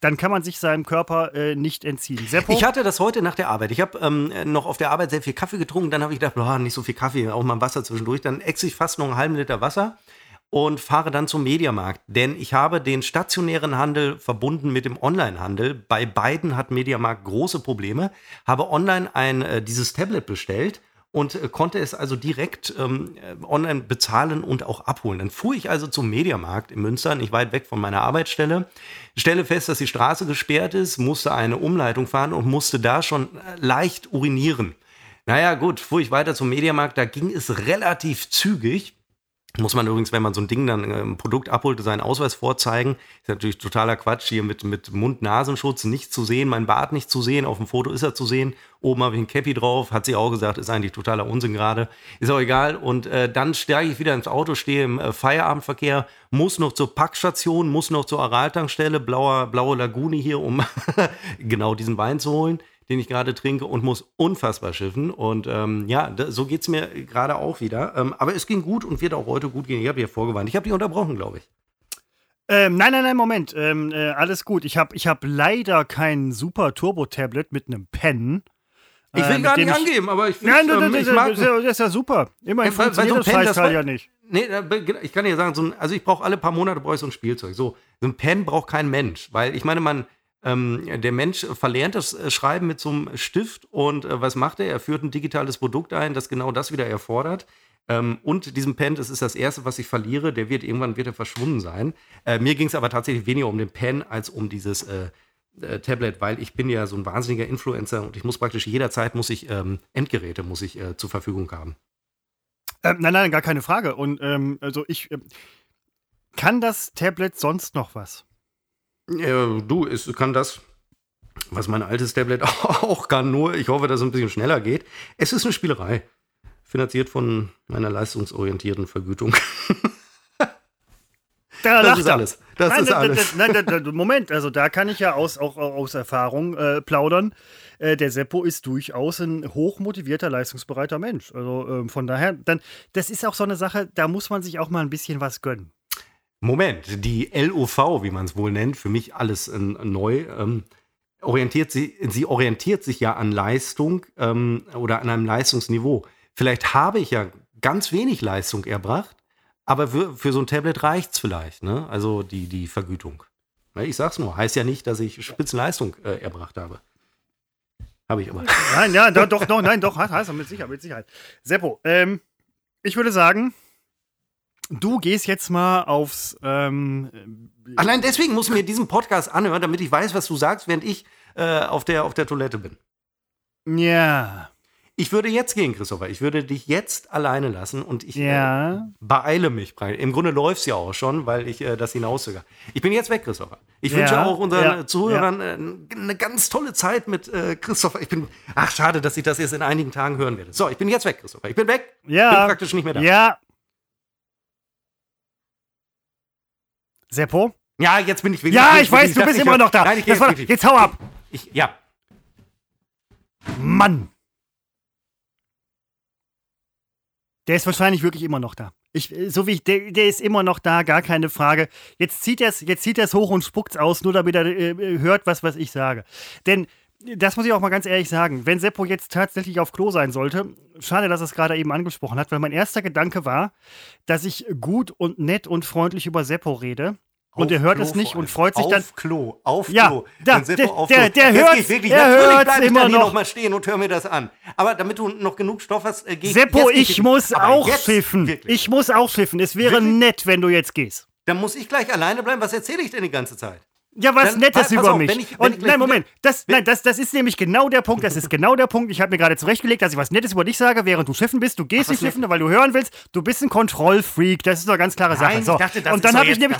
dann kann man sich seinem Körper äh, nicht entziehen. Seppo? Ich hatte das heute nach der Arbeit. Ich habe ähm, noch auf der Arbeit sehr viel Kaffee getrunken. Dann habe ich gedacht, oh, nicht so viel Kaffee, auch mal Wasser zwischendurch. Dann ex ich fast noch einen halben Liter Wasser und fahre dann zum Mediamarkt. Denn ich habe den stationären Handel verbunden mit dem Online-Handel. Bei beiden hat Mediamarkt große Probleme. Habe online ein, äh, dieses Tablet bestellt und äh, konnte es also direkt ähm, äh, online bezahlen und auch abholen. Dann fuhr ich also zum Mediamarkt in Münster, nicht weit weg von meiner Arbeitsstelle, stelle fest, dass die Straße gesperrt ist, musste eine Umleitung fahren und musste da schon äh, leicht urinieren. Naja, gut, fuhr ich weiter zum Mediamarkt, da ging es relativ zügig. Muss man übrigens, wenn man so ein Ding dann ein Produkt abholt, seinen Ausweis vorzeigen. Ist natürlich totaler Quatsch, hier mit, mit Mund-Nasenschutz nicht zu sehen, mein Bart nicht zu sehen. Auf dem Foto ist er zu sehen. Oben habe ich ein Cappy drauf, hat sie auch gesagt, ist eigentlich totaler Unsinn gerade. Ist auch egal. Und äh, dann steige ich wieder ins Auto, stehe im äh, Feierabendverkehr, muss noch zur Packstation, muss noch zur Araltankstelle, blauer, blaue Lagune hier, um genau diesen Wein zu holen den ich gerade trinke und muss unfassbar schiffen. Und ähm, ja, da, so geht es mir gerade auch wieder. Ähm, aber es ging gut und wird auch heute gut gehen. Ich habe hier vorgewarnt. Ich habe dich unterbrochen, glaube ich. Ähm, nein, nein, nein, Moment. Ähm, äh, alles gut. Ich habe ich hab leider kein super Turbo-Tablet mit einem Pen. Ich will ähm, gar nicht ich, angeben, aber ich finde Nein, das, das, das, ist ja super. Immerhin ja, funktioniert so das Pen, ja nicht. Nee, ich kann dir sagen, so ein, also ich brauche alle paar Monate brauche ich so ein Spielzeug. So, so ein Pen braucht kein Mensch, weil ich meine, man, ähm, der Mensch verlernt das äh, Schreiben mit so einem Stift und äh, was macht er? Er führt ein digitales Produkt ein, das genau das wieder erfordert. Ähm, und diesem Pen, das ist das erste, was ich verliere, der wird irgendwann wird er verschwunden sein. Äh, mir ging es aber tatsächlich weniger um den Pen als um dieses äh, äh, Tablet, weil ich bin ja so ein wahnsinniger Influencer und ich muss praktisch jederzeit muss ich ähm, Endgeräte muss ich äh, zur Verfügung haben. Nein, nein, gar keine Frage. Und ähm, also ich kann das Tablet sonst noch was? Äh, du, es kann das, was mein altes Tablet auch kann, nur ich hoffe, dass es ein bisschen schneller geht. Es ist eine Spielerei. Finanziert von meiner leistungsorientierten Vergütung. Da das ist alles. Das nein, ist alles. Nein, Moment, also da kann ich ja aus, auch aus Erfahrung äh, plaudern. Äh, der Seppo ist durchaus ein hochmotivierter, leistungsbereiter Mensch. Also ähm, von daher, dann, das ist auch so eine Sache, da muss man sich auch mal ein bisschen was gönnen. Moment, die LOV, wie man es wohl nennt, für mich alles äh, neu, ähm, orientiert sie, sie orientiert sich ja an Leistung ähm, oder an einem Leistungsniveau. Vielleicht habe ich ja ganz wenig Leistung erbracht, aber für, für so ein Tablet reicht es vielleicht, ne? Also die, die Vergütung. Ne, ich sag's nur, heißt ja nicht, dass ich Spitzenleistung äh, erbracht habe. Habe ich aber. Nein, ja, doch, doch, nein, doch, heißt mit Sicherheit, mit Sicherheit. Seppo, ähm, ich würde sagen, Du gehst jetzt mal aufs. Ähm, Allein deswegen muss ich mir diesen Podcast anhören, damit ich weiß, was du sagst, während ich äh, auf, der, auf der Toilette bin. Ja. Ich würde jetzt gehen, Christopher. Ich würde dich jetzt alleine lassen und ich ja. äh, beeile mich. Im Grunde läuft es ja auch schon, weil ich äh, das hinauszögere. Ich bin jetzt weg, Christopher. Ich ja. wünsche auch unseren ja. Zuhörern äh, eine ganz tolle Zeit mit äh, Christopher. Ich bin, ach, schade, dass ich das jetzt in einigen Tagen hören werde. So, ich bin jetzt weg, Christopher. Ich bin weg. Ja. Bin praktisch nicht mehr da. Ja. Seppo? Ja, jetzt bin ich wirklich. Ja, ich weiß, du bist immer noch da. Nein, ich war, jetzt hau ab. Ich, ja. Mann. Der ist wahrscheinlich wirklich immer noch da. Ich, so wie ich, der, der ist immer noch da, gar keine Frage. Jetzt zieht er es hoch und spuckt es aus, nur damit er äh, hört, was, was ich sage. Denn das muss ich auch mal ganz ehrlich sagen. Wenn Seppo jetzt tatsächlich auf Klo sein sollte, schade, dass er es gerade eben angesprochen hat, weil mein erster Gedanke war, dass ich gut und nett und freundlich über Seppo rede. Und auf er hört Klo es nicht und freut sich auf dann. Auf Klo, auf ja, Klo. Da, der, auf der, der, der hört wirklich. Er hört ich immer noch. noch mal stehen und hör mir das an. Aber damit du noch genug Stoff hast, äh, geh Seppo, ich muss auch schiffen. Wirklich. Ich muss auch schiffen. Es wäre wirklich? nett, wenn du jetzt gehst. Dann muss ich gleich alleine bleiben. Was erzähle ich denn die ganze Zeit? Ja, was dann, Nettes über auf, mich. Wenn ich, wenn und nein, Moment, das, nein, das, das ist nämlich genau der Punkt. Das ist genau der Punkt. Ich habe mir gerade zurechtgelegt, dass ich was Nettes über dich sage, während du schiffen bist. Du gehst Ach, nicht schiffen, weil du hören willst. Du bist ein Kontrollfreak. Das ist doch eine ganz klare Sache. Nein, so. ich dachte, das und dann habe ich nämlich.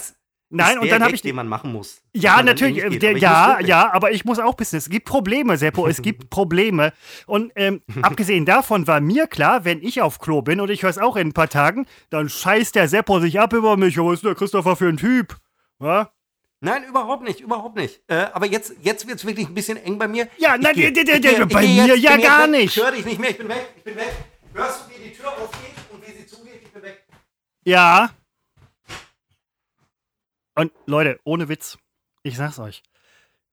Nein, und dann habe ich den man machen muss. Ja, natürlich, geht, der, ja, ja, aber ich muss auch Business. Es gibt Probleme, Seppo, es gibt Probleme. Und ähm, abgesehen davon war mir klar, wenn ich auf Klo bin und ich höre es auch in ein paar Tagen, dann scheißt der Seppo sich ab über mich. Was ist der Christopher für ein Typ? Ja? Nein, überhaupt nicht, überhaupt nicht. Äh, aber jetzt, jetzt wird es wirklich ein bisschen eng bei mir. Ja, nein, bei mir jetzt, ja gar nicht. Ich höre dich nicht mehr, ich bin weg, ich bin weg. Hörst du, wie die Tür aufgeht und wie sie zugeht? Ich bin weg. Ja. Und Leute, ohne Witz, ich sag's euch.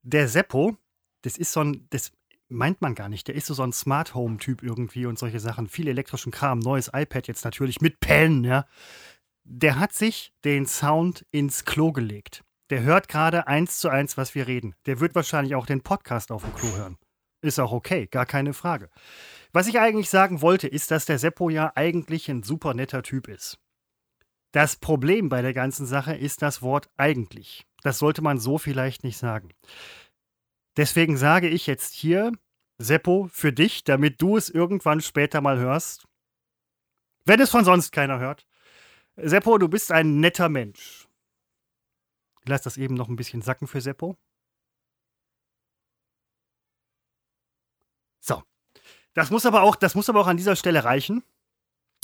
Der Seppo, das ist so ein, das meint man gar nicht. Der ist so, so ein Smart Home-Typ irgendwie und solche Sachen. Viel elektrischen Kram, neues iPad jetzt natürlich mit Pen, ja. Der hat sich den Sound ins Klo gelegt. Der hört gerade eins zu eins, was wir reden. Der wird wahrscheinlich auch den Podcast auf dem Klo hören. Ist auch okay, gar keine Frage. Was ich eigentlich sagen wollte, ist, dass der Seppo ja eigentlich ein super netter Typ ist. Das Problem bei der ganzen Sache ist das Wort eigentlich. Das sollte man so vielleicht nicht sagen. Deswegen sage ich jetzt hier, Seppo, für dich, damit du es irgendwann später mal hörst. Wenn es von sonst keiner hört. Seppo, du bist ein netter Mensch. Lass das eben noch ein bisschen sacken für Seppo. So. Das muss aber auch, das muss aber auch an dieser Stelle reichen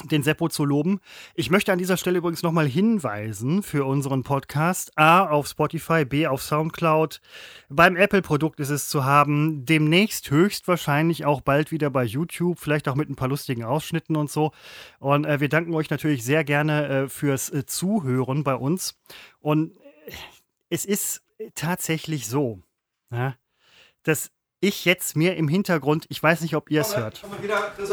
den Seppo zu loben. Ich möchte an dieser Stelle übrigens nochmal hinweisen für unseren Podcast. A auf Spotify, B auf Soundcloud. Beim Apple-Produkt ist es zu haben. Demnächst höchstwahrscheinlich auch bald wieder bei YouTube, vielleicht auch mit ein paar lustigen Ausschnitten und so. Und äh, wir danken euch natürlich sehr gerne äh, fürs äh, Zuhören bei uns. Und es ist tatsächlich so, ja, dass ich jetzt mir im Hintergrund, ich weiß nicht, ob ihr es hört,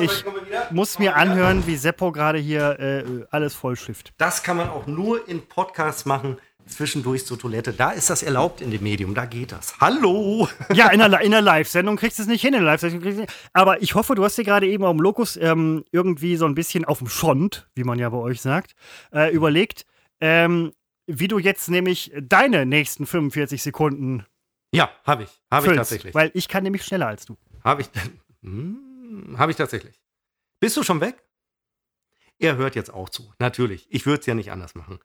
ich muss mir anhören, wie Seppo gerade hier äh, alles vollschifft. Das kann man auch nur in Podcasts machen, zwischendurch zur Toilette. Da ist das erlaubt in dem Medium, da geht das. Hallo! Ja, in einer, in einer Live-Sendung kriegst du es nicht hin, in der Live-Sendung. Aber ich hoffe, du hast dir gerade eben am Lokus ähm, irgendwie so ein bisschen auf dem Schond, wie man ja bei euch sagt, äh, überlegt, ähm, wie du jetzt nämlich deine nächsten 45 Sekunden ja, habe ich. Habe ich tatsächlich. Weil ich kann nämlich schneller als du. Habe ich. Hm, habe ich tatsächlich. Bist du schon weg? Er hört jetzt auch zu. Natürlich. Ich würde es ja nicht anders machen.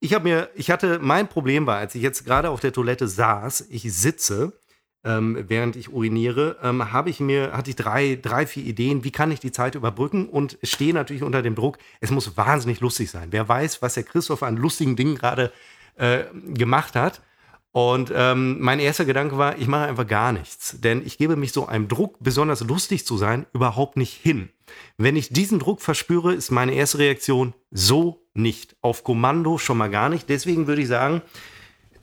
Ich habe mir, ich hatte, mein Problem war, als ich jetzt gerade auf der Toilette saß, ich sitze, ähm, während ich uriniere, ähm, habe ich mir, hatte ich drei, drei, vier Ideen, wie kann ich die Zeit überbrücken und stehe natürlich unter dem Druck, es muss wahnsinnig lustig sein. Wer weiß, was der Christoph an lustigen Dingen gerade äh, gemacht hat. Und ähm, mein erster Gedanke war, ich mache einfach gar nichts. Denn ich gebe mich so einem Druck, besonders lustig zu sein, überhaupt nicht hin. Wenn ich diesen Druck verspüre, ist meine erste Reaktion so nicht. Auf Kommando schon mal gar nicht. Deswegen würde ich sagen,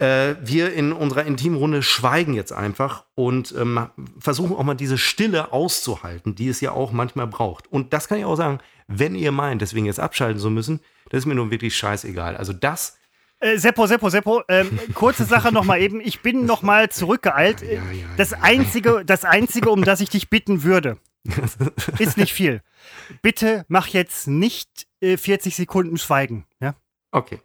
äh, wir in unserer Intimrunde schweigen jetzt einfach und ähm, versuchen auch mal diese Stille auszuhalten, die es ja auch manchmal braucht. Und das kann ich auch sagen, wenn ihr meint, deswegen jetzt abschalten zu müssen, das ist mir nun wirklich scheißegal. Also das äh, Seppo, Seppo, Seppo, ähm, kurze Sache noch mal eben. Ich bin noch mal zurückgeeilt. Ja, ja, ja, das, Einzige, das Einzige, um das ich dich bitten würde, ist nicht viel. Bitte mach jetzt nicht äh, 40 Sekunden Schweigen. Ja? Okay.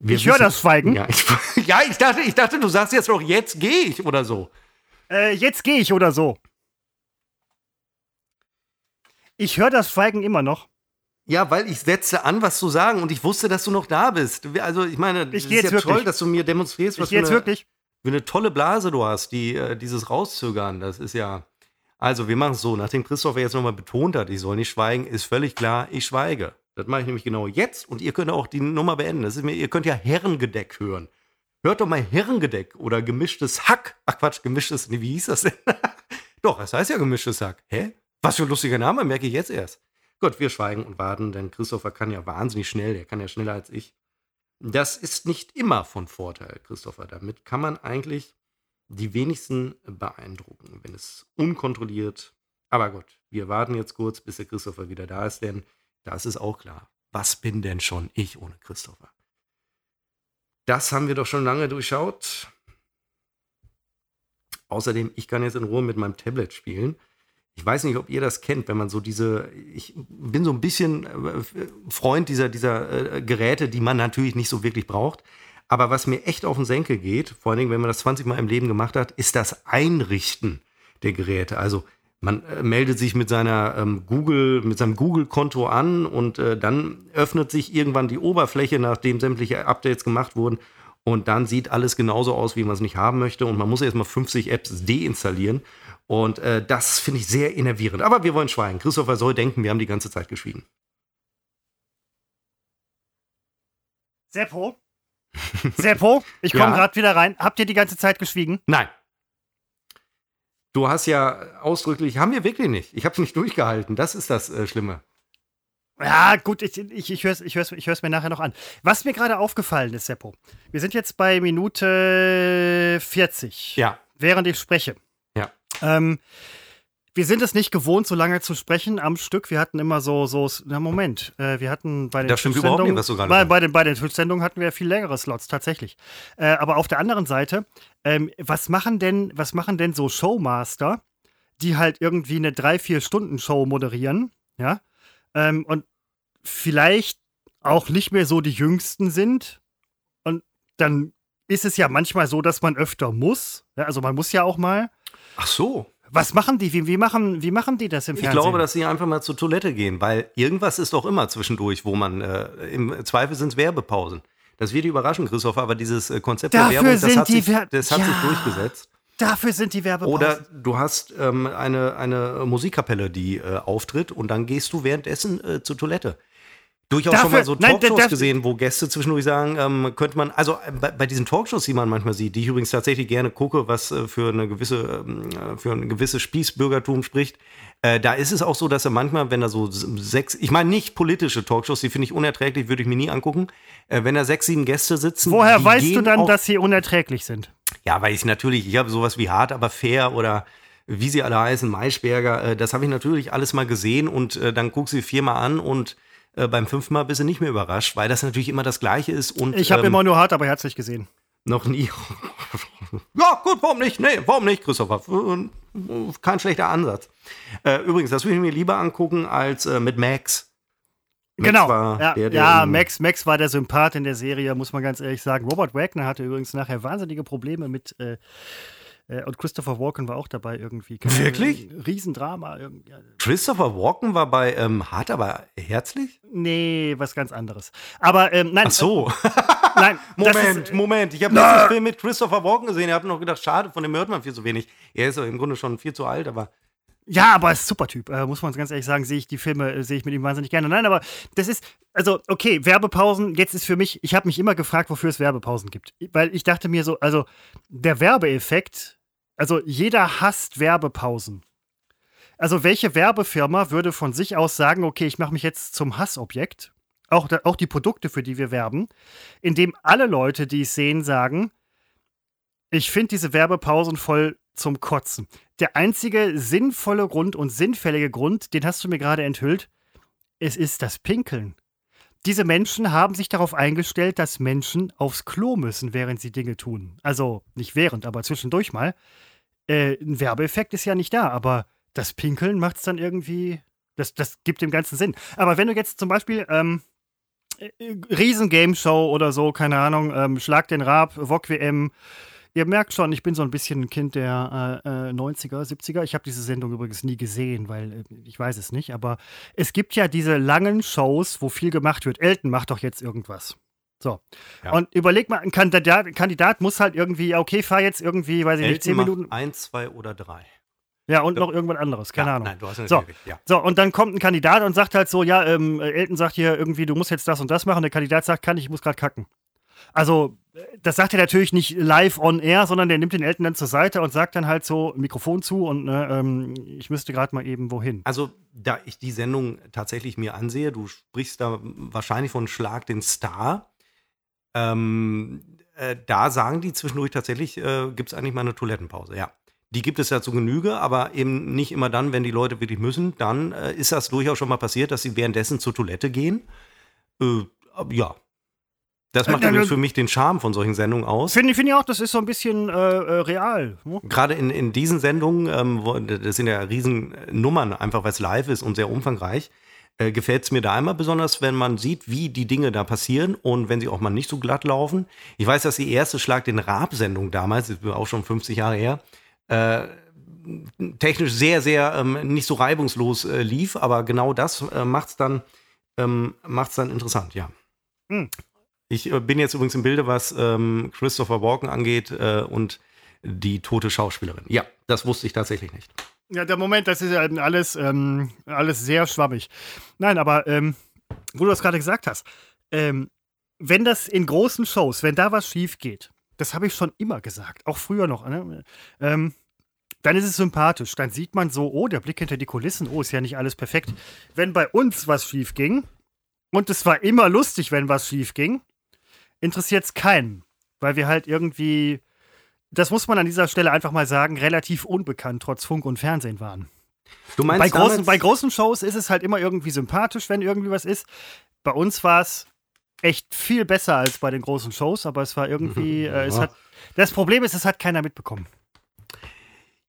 Wir ich höre das Schweigen. Ja ich, ja ich, dachte, ich dachte, du sagst jetzt noch, jetzt gehe ich oder so. Äh, jetzt gehe ich oder so. Ich höre das Schweigen immer noch. Ja, weil ich setze an, was zu sagen und ich wusste, dass du noch da bist. Also ich meine, ich es ist jetzt ja wirklich. toll, dass du mir demonstrierst, was ich für, eine, wirklich. für eine tolle Blase du hast, die äh, dieses rauszögern. Das ist ja. Also wir machen es so, nachdem Christopher jetzt nochmal betont hat, ich soll nicht schweigen, ist völlig klar, ich schweige. Das mache ich nämlich genau jetzt und ihr könnt auch die Nummer beenden. Das ist mir, ihr könnt ja Herrengedeck hören. Hört doch mal Herrengedeck oder gemischtes Hack. Ach Quatsch, gemischtes, wie hieß das denn? doch, das heißt ja gemischtes Hack. Hä? Was für ein lustiger Name, merke ich jetzt erst. Gut, wir schweigen und warten, denn Christopher kann ja wahnsinnig schnell, der kann ja schneller als ich. Das ist nicht immer von Vorteil, Christopher. Damit kann man eigentlich die wenigsten beeindrucken, wenn es unkontrolliert. Aber gut, wir warten jetzt kurz, bis der Christopher wieder da ist, denn das ist auch klar. Was bin denn schon ich ohne Christopher? Das haben wir doch schon lange durchschaut. Außerdem, ich kann jetzt in Ruhe mit meinem Tablet spielen ich weiß nicht, ob ihr das kennt, wenn man so diese, ich bin so ein bisschen äh, Freund dieser, dieser äh, Geräte, die man natürlich nicht so wirklich braucht. Aber was mir echt auf den Senkel geht, vor allen Dingen, wenn man das 20 Mal im Leben gemacht hat, ist das Einrichten der Geräte. Also man äh, meldet sich mit seiner ähm, Google, mit seinem Google-Konto an und äh, dann öffnet sich irgendwann die Oberfläche, nachdem sämtliche Updates gemacht wurden. Und dann sieht alles genauso aus, wie man es nicht haben möchte. Und man muss erstmal 50 Apps deinstallieren. Und äh, das finde ich sehr innervierend. Aber wir wollen schweigen. Christopher soll denken, wir haben die ganze Zeit geschwiegen. Seppo? Seppo, ich komme ja? gerade wieder rein. Habt ihr die ganze Zeit geschwiegen? Nein. Du hast ja ausdrücklich, haben wir wirklich nicht. Ich habe es nicht durchgehalten. Das ist das äh, Schlimme. Ja, gut, ich, ich, ich höre es ich hör's, ich hör's mir nachher noch an. Was mir gerade aufgefallen ist, Seppo, wir sind jetzt bei Minute 40. Ja. Während ich spreche. Ja. Ähm, wir sind es nicht gewohnt, so lange zu sprechen am Stück. Wir hatten immer so, so, na Moment, äh, wir hatten bei den Das stimmt überhaupt nicht, was du gerade bei, bei den, bei den Twitch-Sendungen hatten wir viel längere Slots, tatsächlich. Äh, aber auf der anderen Seite, ähm, was machen denn, was machen denn so Showmaster, die halt irgendwie eine drei, vier Stunden Show moderieren, ja, ähm, und vielleicht auch nicht mehr so die Jüngsten sind und dann ist es ja manchmal so, dass man öfter muss. Ja, also man muss ja auch mal. Ach so. Was machen die? Wie, wie, machen, wie machen die das im Ich Fernsehen? glaube, dass sie einfach mal zur Toilette gehen, weil irgendwas ist doch immer zwischendurch, wo man, äh, im Zweifel sind es Werbepausen. Das wird dich überraschen, Christoph, aber dieses äh, Konzept Dafür der Werbung, das hat, die sich, das hat Ja. sich durchgesetzt. Dafür sind die Werbepausen. Oder du hast ähm, eine, eine Musikkapelle, die äh, auftritt und dann gehst du währenddessen äh, zur Toilette. Durchaus Dafür- schon mal so nein, Talkshows das- gesehen, wo Gäste zwischendurch sagen, ähm, könnte man, also äh, bei, bei diesen Talkshows, die man manchmal sieht, die ich übrigens tatsächlich gerne gucke, was äh, für eine gewisse, ähm, äh, für ein gewisses Spießbürgertum spricht, äh, da ist es auch so, dass er manchmal, wenn er so sechs, ich meine nicht politische Talkshows, die finde ich unerträglich, würde ich mir nie angucken, äh, wenn da sechs, sieben Gäste sitzen. Woher weißt du dann, auch- dass sie unerträglich sind? ja, weil ich natürlich, ich habe sowas wie hart, aber fair oder wie sie alle heißen, Maischberger, äh, das habe ich natürlich alles mal gesehen und dann guck sie viermal an und äh, beim fünften Mal bist du nicht mehr überrascht, weil das natürlich immer das Gleiche ist und Ich habe ähm, immer nur hart, aber herzlich gesehen. noch nie. ja, gut, warum nicht? Nee, warum nicht, Christopher? Äh, Kein schlechter Ansatz. Äh, übrigens, das würde ich mir lieber angucken als äh, mit Max. Max genau. ja, der, der ja Max, Max war der Sympath in der Serie, muss man ganz ehrlich sagen. Robert Wagner hatte übrigens nachher wahnsinnige Probleme mit. Äh, äh, und Christopher Walken war auch dabei irgendwie. Wirklich? Äh, Riesendrama. irgendwie. Christopher Walken war bei ähm, Hart, aber herzlich? Nee, was ganz anderes. Aber ähm, nein. Ach so. Äh, nein, Moment, ist, Moment. Ich habe letztens Film mit Christopher Walken gesehen. Ich habe noch gedacht, schade, von dem hört man viel zu wenig. Er ist im Grunde schon viel zu alt, aber Ja, aber er ist ein super Typ. Äh, muss man ganz ehrlich sagen, sehe ich die Filme, äh, sehe ich mit ihm wahnsinnig gerne. Nein, aber das ist, also, okay, Werbepausen, jetzt ist für mich, ich habe mich immer gefragt, wofür es Werbepausen gibt. Weil ich dachte mir so, also, der Werbeeffekt, also jeder hasst Werbepausen. Also, welche Werbefirma würde von sich aus sagen, okay, ich mache mich jetzt zum Hassobjekt, auch, auch die Produkte, für die wir werben, indem alle Leute, die es sehen, sagen, ich finde diese Werbepausen voll zum Kotzen. Der einzige sinnvolle Grund und sinnfällige Grund, den hast du mir gerade enthüllt, es ist das Pinkeln. Diese Menschen haben sich darauf eingestellt, dass Menschen aufs Klo müssen, während sie Dinge tun. Also nicht während, aber zwischendurch mal. Äh, ein Werbeeffekt ist ja nicht da, aber das Pinkeln macht es dann irgendwie. Das, das gibt dem Ganzen Sinn. Aber wenn du jetzt zum Beispiel ähm, äh, Riesen-Game-Show oder so, keine Ahnung, ähm, Schlag den Rab, VOG WM, Ihr merkt schon, ich bin so ein bisschen ein Kind der äh, äh, 90er, 70er. Ich habe diese Sendung übrigens nie gesehen, weil äh, ich weiß es nicht. Aber es gibt ja diese langen Shows, wo viel gemacht wird. Elton macht doch jetzt irgendwas. So. Ja. Und überleg mal, ein Kandidat, ein Kandidat muss halt irgendwie, ja, okay, fahr jetzt irgendwie, weiß ich nicht, Elton zehn macht Minuten. Eins, zwei oder drei. Ja, und noch irgendwas anderes, keine ja, Ahnung. Nein, du hast So. recht. Ja. So, und dann kommt ein Kandidat und sagt halt so, ja, ähm, Elton sagt hier irgendwie, du musst jetzt das und das machen. Der Kandidat sagt, kann ich, ich muss gerade kacken. Also, äh, das sagt er natürlich nicht live on air, sondern der nimmt den Elton dann zur Seite und sagt dann halt so Mikrofon zu und ne, ähm, ich müsste gerade mal eben wohin. Also, da ich die Sendung tatsächlich mir ansehe, du sprichst da wahrscheinlich von Schlag den Star. Ähm, äh, da sagen die zwischendurch tatsächlich, äh, gibt es eigentlich mal eine Toilettenpause, ja. Die gibt es ja zu Genüge, aber eben nicht immer dann, wenn die Leute wirklich müssen. Dann äh, ist das durchaus schon mal passiert, dass sie währenddessen zur Toilette gehen. Äh, ja. Das macht Äh, übrigens äh, für mich den Charme von solchen Sendungen aus. Finde find ich auch, das ist so ein bisschen äh, äh, real. Ne? Gerade in, in diesen Sendungen, ähm, wo, das sind ja riesen Nummern, einfach weil es live ist und sehr umfangreich, äh, gefällt es mir da einmal besonders, wenn man sieht, wie die Dinge da passieren und wenn sie auch mal nicht so glatt laufen. Ich weiß, dass die erste Schlag den Raab-Sendung damals, das ist auch schon 50 Jahre her, äh, technisch sehr, sehr ähm, nicht so reibungslos äh, lief, aber genau das äh, macht es dann, ähm, macht's dann interessant, ja. Hm. Ich äh, bin jetzt übrigens im Bilde, was ähm, Christopher Walken angeht äh, und die tote Schauspielerin. Ja, das wusste ich tatsächlich nicht. Ja, der Moment, das ist ja alles, ähm, alles sehr schwammig. Nein, aber ähm, wo du das gerade gesagt hast, ähm, wenn das in großen Shows, wenn da was schief geht, das habe ich schon immer gesagt, auch früher noch, ne? ähm, dann ist es sympathisch. Dann sieht man so, oh, der Blick hinter die Kulissen, oh, ist ja nicht alles perfekt. Wenn bei uns was schief ging, und es war immer lustig, wenn was schief ging, interessiert es keinen. Weil wir halt irgendwie, das muss man an dieser Stelle einfach mal sagen, relativ unbekannt trotz Funk und Fernsehen waren. Du meinst Bei großen, bei großen Shows ist es halt immer irgendwie sympathisch, wenn irgendwie was ist. Bei uns war es echt viel besser als bei den großen Shows, aber es war irgendwie, äh, es hat, das Problem ist, es hat keiner mitbekommen.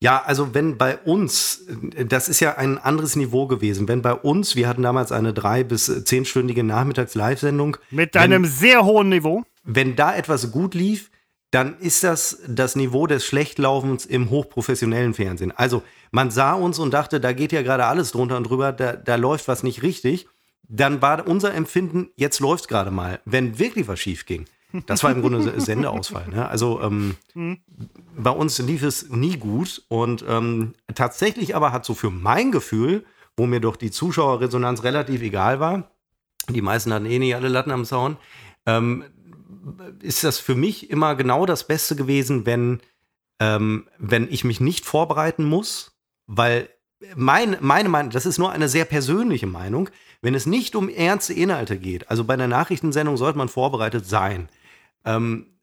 Ja, also wenn bei uns, das ist ja ein anderes Niveau gewesen, wenn bei uns, wir hatten damals eine drei- bis zehnstündige Nachmittags-Live-Sendung, Mit einem sehr hohen Niveau. wenn da etwas gut lief, dann ist das das Niveau des Schlechtlaufens im hochprofessionellen Fernsehen. Also man sah uns und dachte, da geht ja gerade alles drunter und drüber, da, da läuft was nicht richtig. Dann war unser Empfinden, jetzt läuft es gerade mal. Wenn wirklich was schief ging, das war im Grunde Se- Sendeausfall. Ne? Also ähm, bei uns lief es nie gut und ähm, tatsächlich aber hat so für mein Gefühl, wo mir doch die Zuschauerresonanz relativ egal war, die meisten hatten eh nicht alle Latten am Zaun, ähm, ist das für mich immer genau das Beste gewesen, wenn, ähm, wenn ich mich nicht vorbereiten muss, weil mein, meine Meinung, das ist nur eine sehr persönliche Meinung, wenn es nicht um ernste Inhalte geht, also bei einer Nachrichtensendung sollte man vorbereitet sein. Ähm,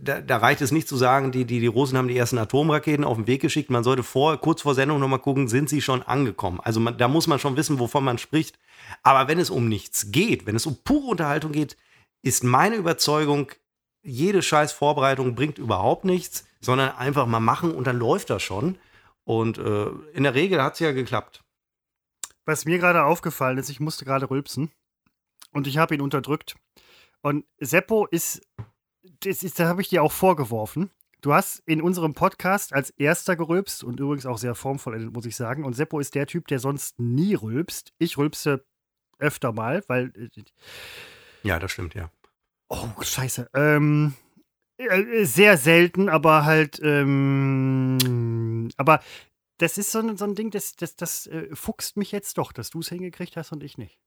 da, da reicht es nicht zu sagen, die, die, die Russen haben die ersten Atomraketen auf den Weg geschickt. Man sollte vor, kurz vor Sendung nochmal gucken, sind sie schon angekommen. Also man, da muss man schon wissen, wovon man spricht. Aber wenn es um nichts geht, wenn es um pure Unterhaltung geht, ist meine Überzeugung, jede scheiß Vorbereitung bringt überhaupt nichts, sondern einfach mal machen und dann läuft das schon. Und äh, in der Regel hat es ja geklappt. Was mir gerade aufgefallen ist, ich musste gerade rülpsen und ich habe ihn unterdrückt. Und Seppo ist, das ist, da habe ich dir auch vorgeworfen. Du hast in unserem Podcast als erster gerülpst und übrigens auch sehr formvoll, muss ich sagen. Und Seppo ist der Typ, der sonst nie rülpst. Ich rülpse öfter mal, weil. äh, Ja, das stimmt, ja. Oh, scheiße. Ähm, äh, sehr selten, aber halt. Ähm, aber das ist so ein, so ein Ding, das, das, das äh, fuchst mich jetzt doch, dass du es hingekriegt hast und ich nicht.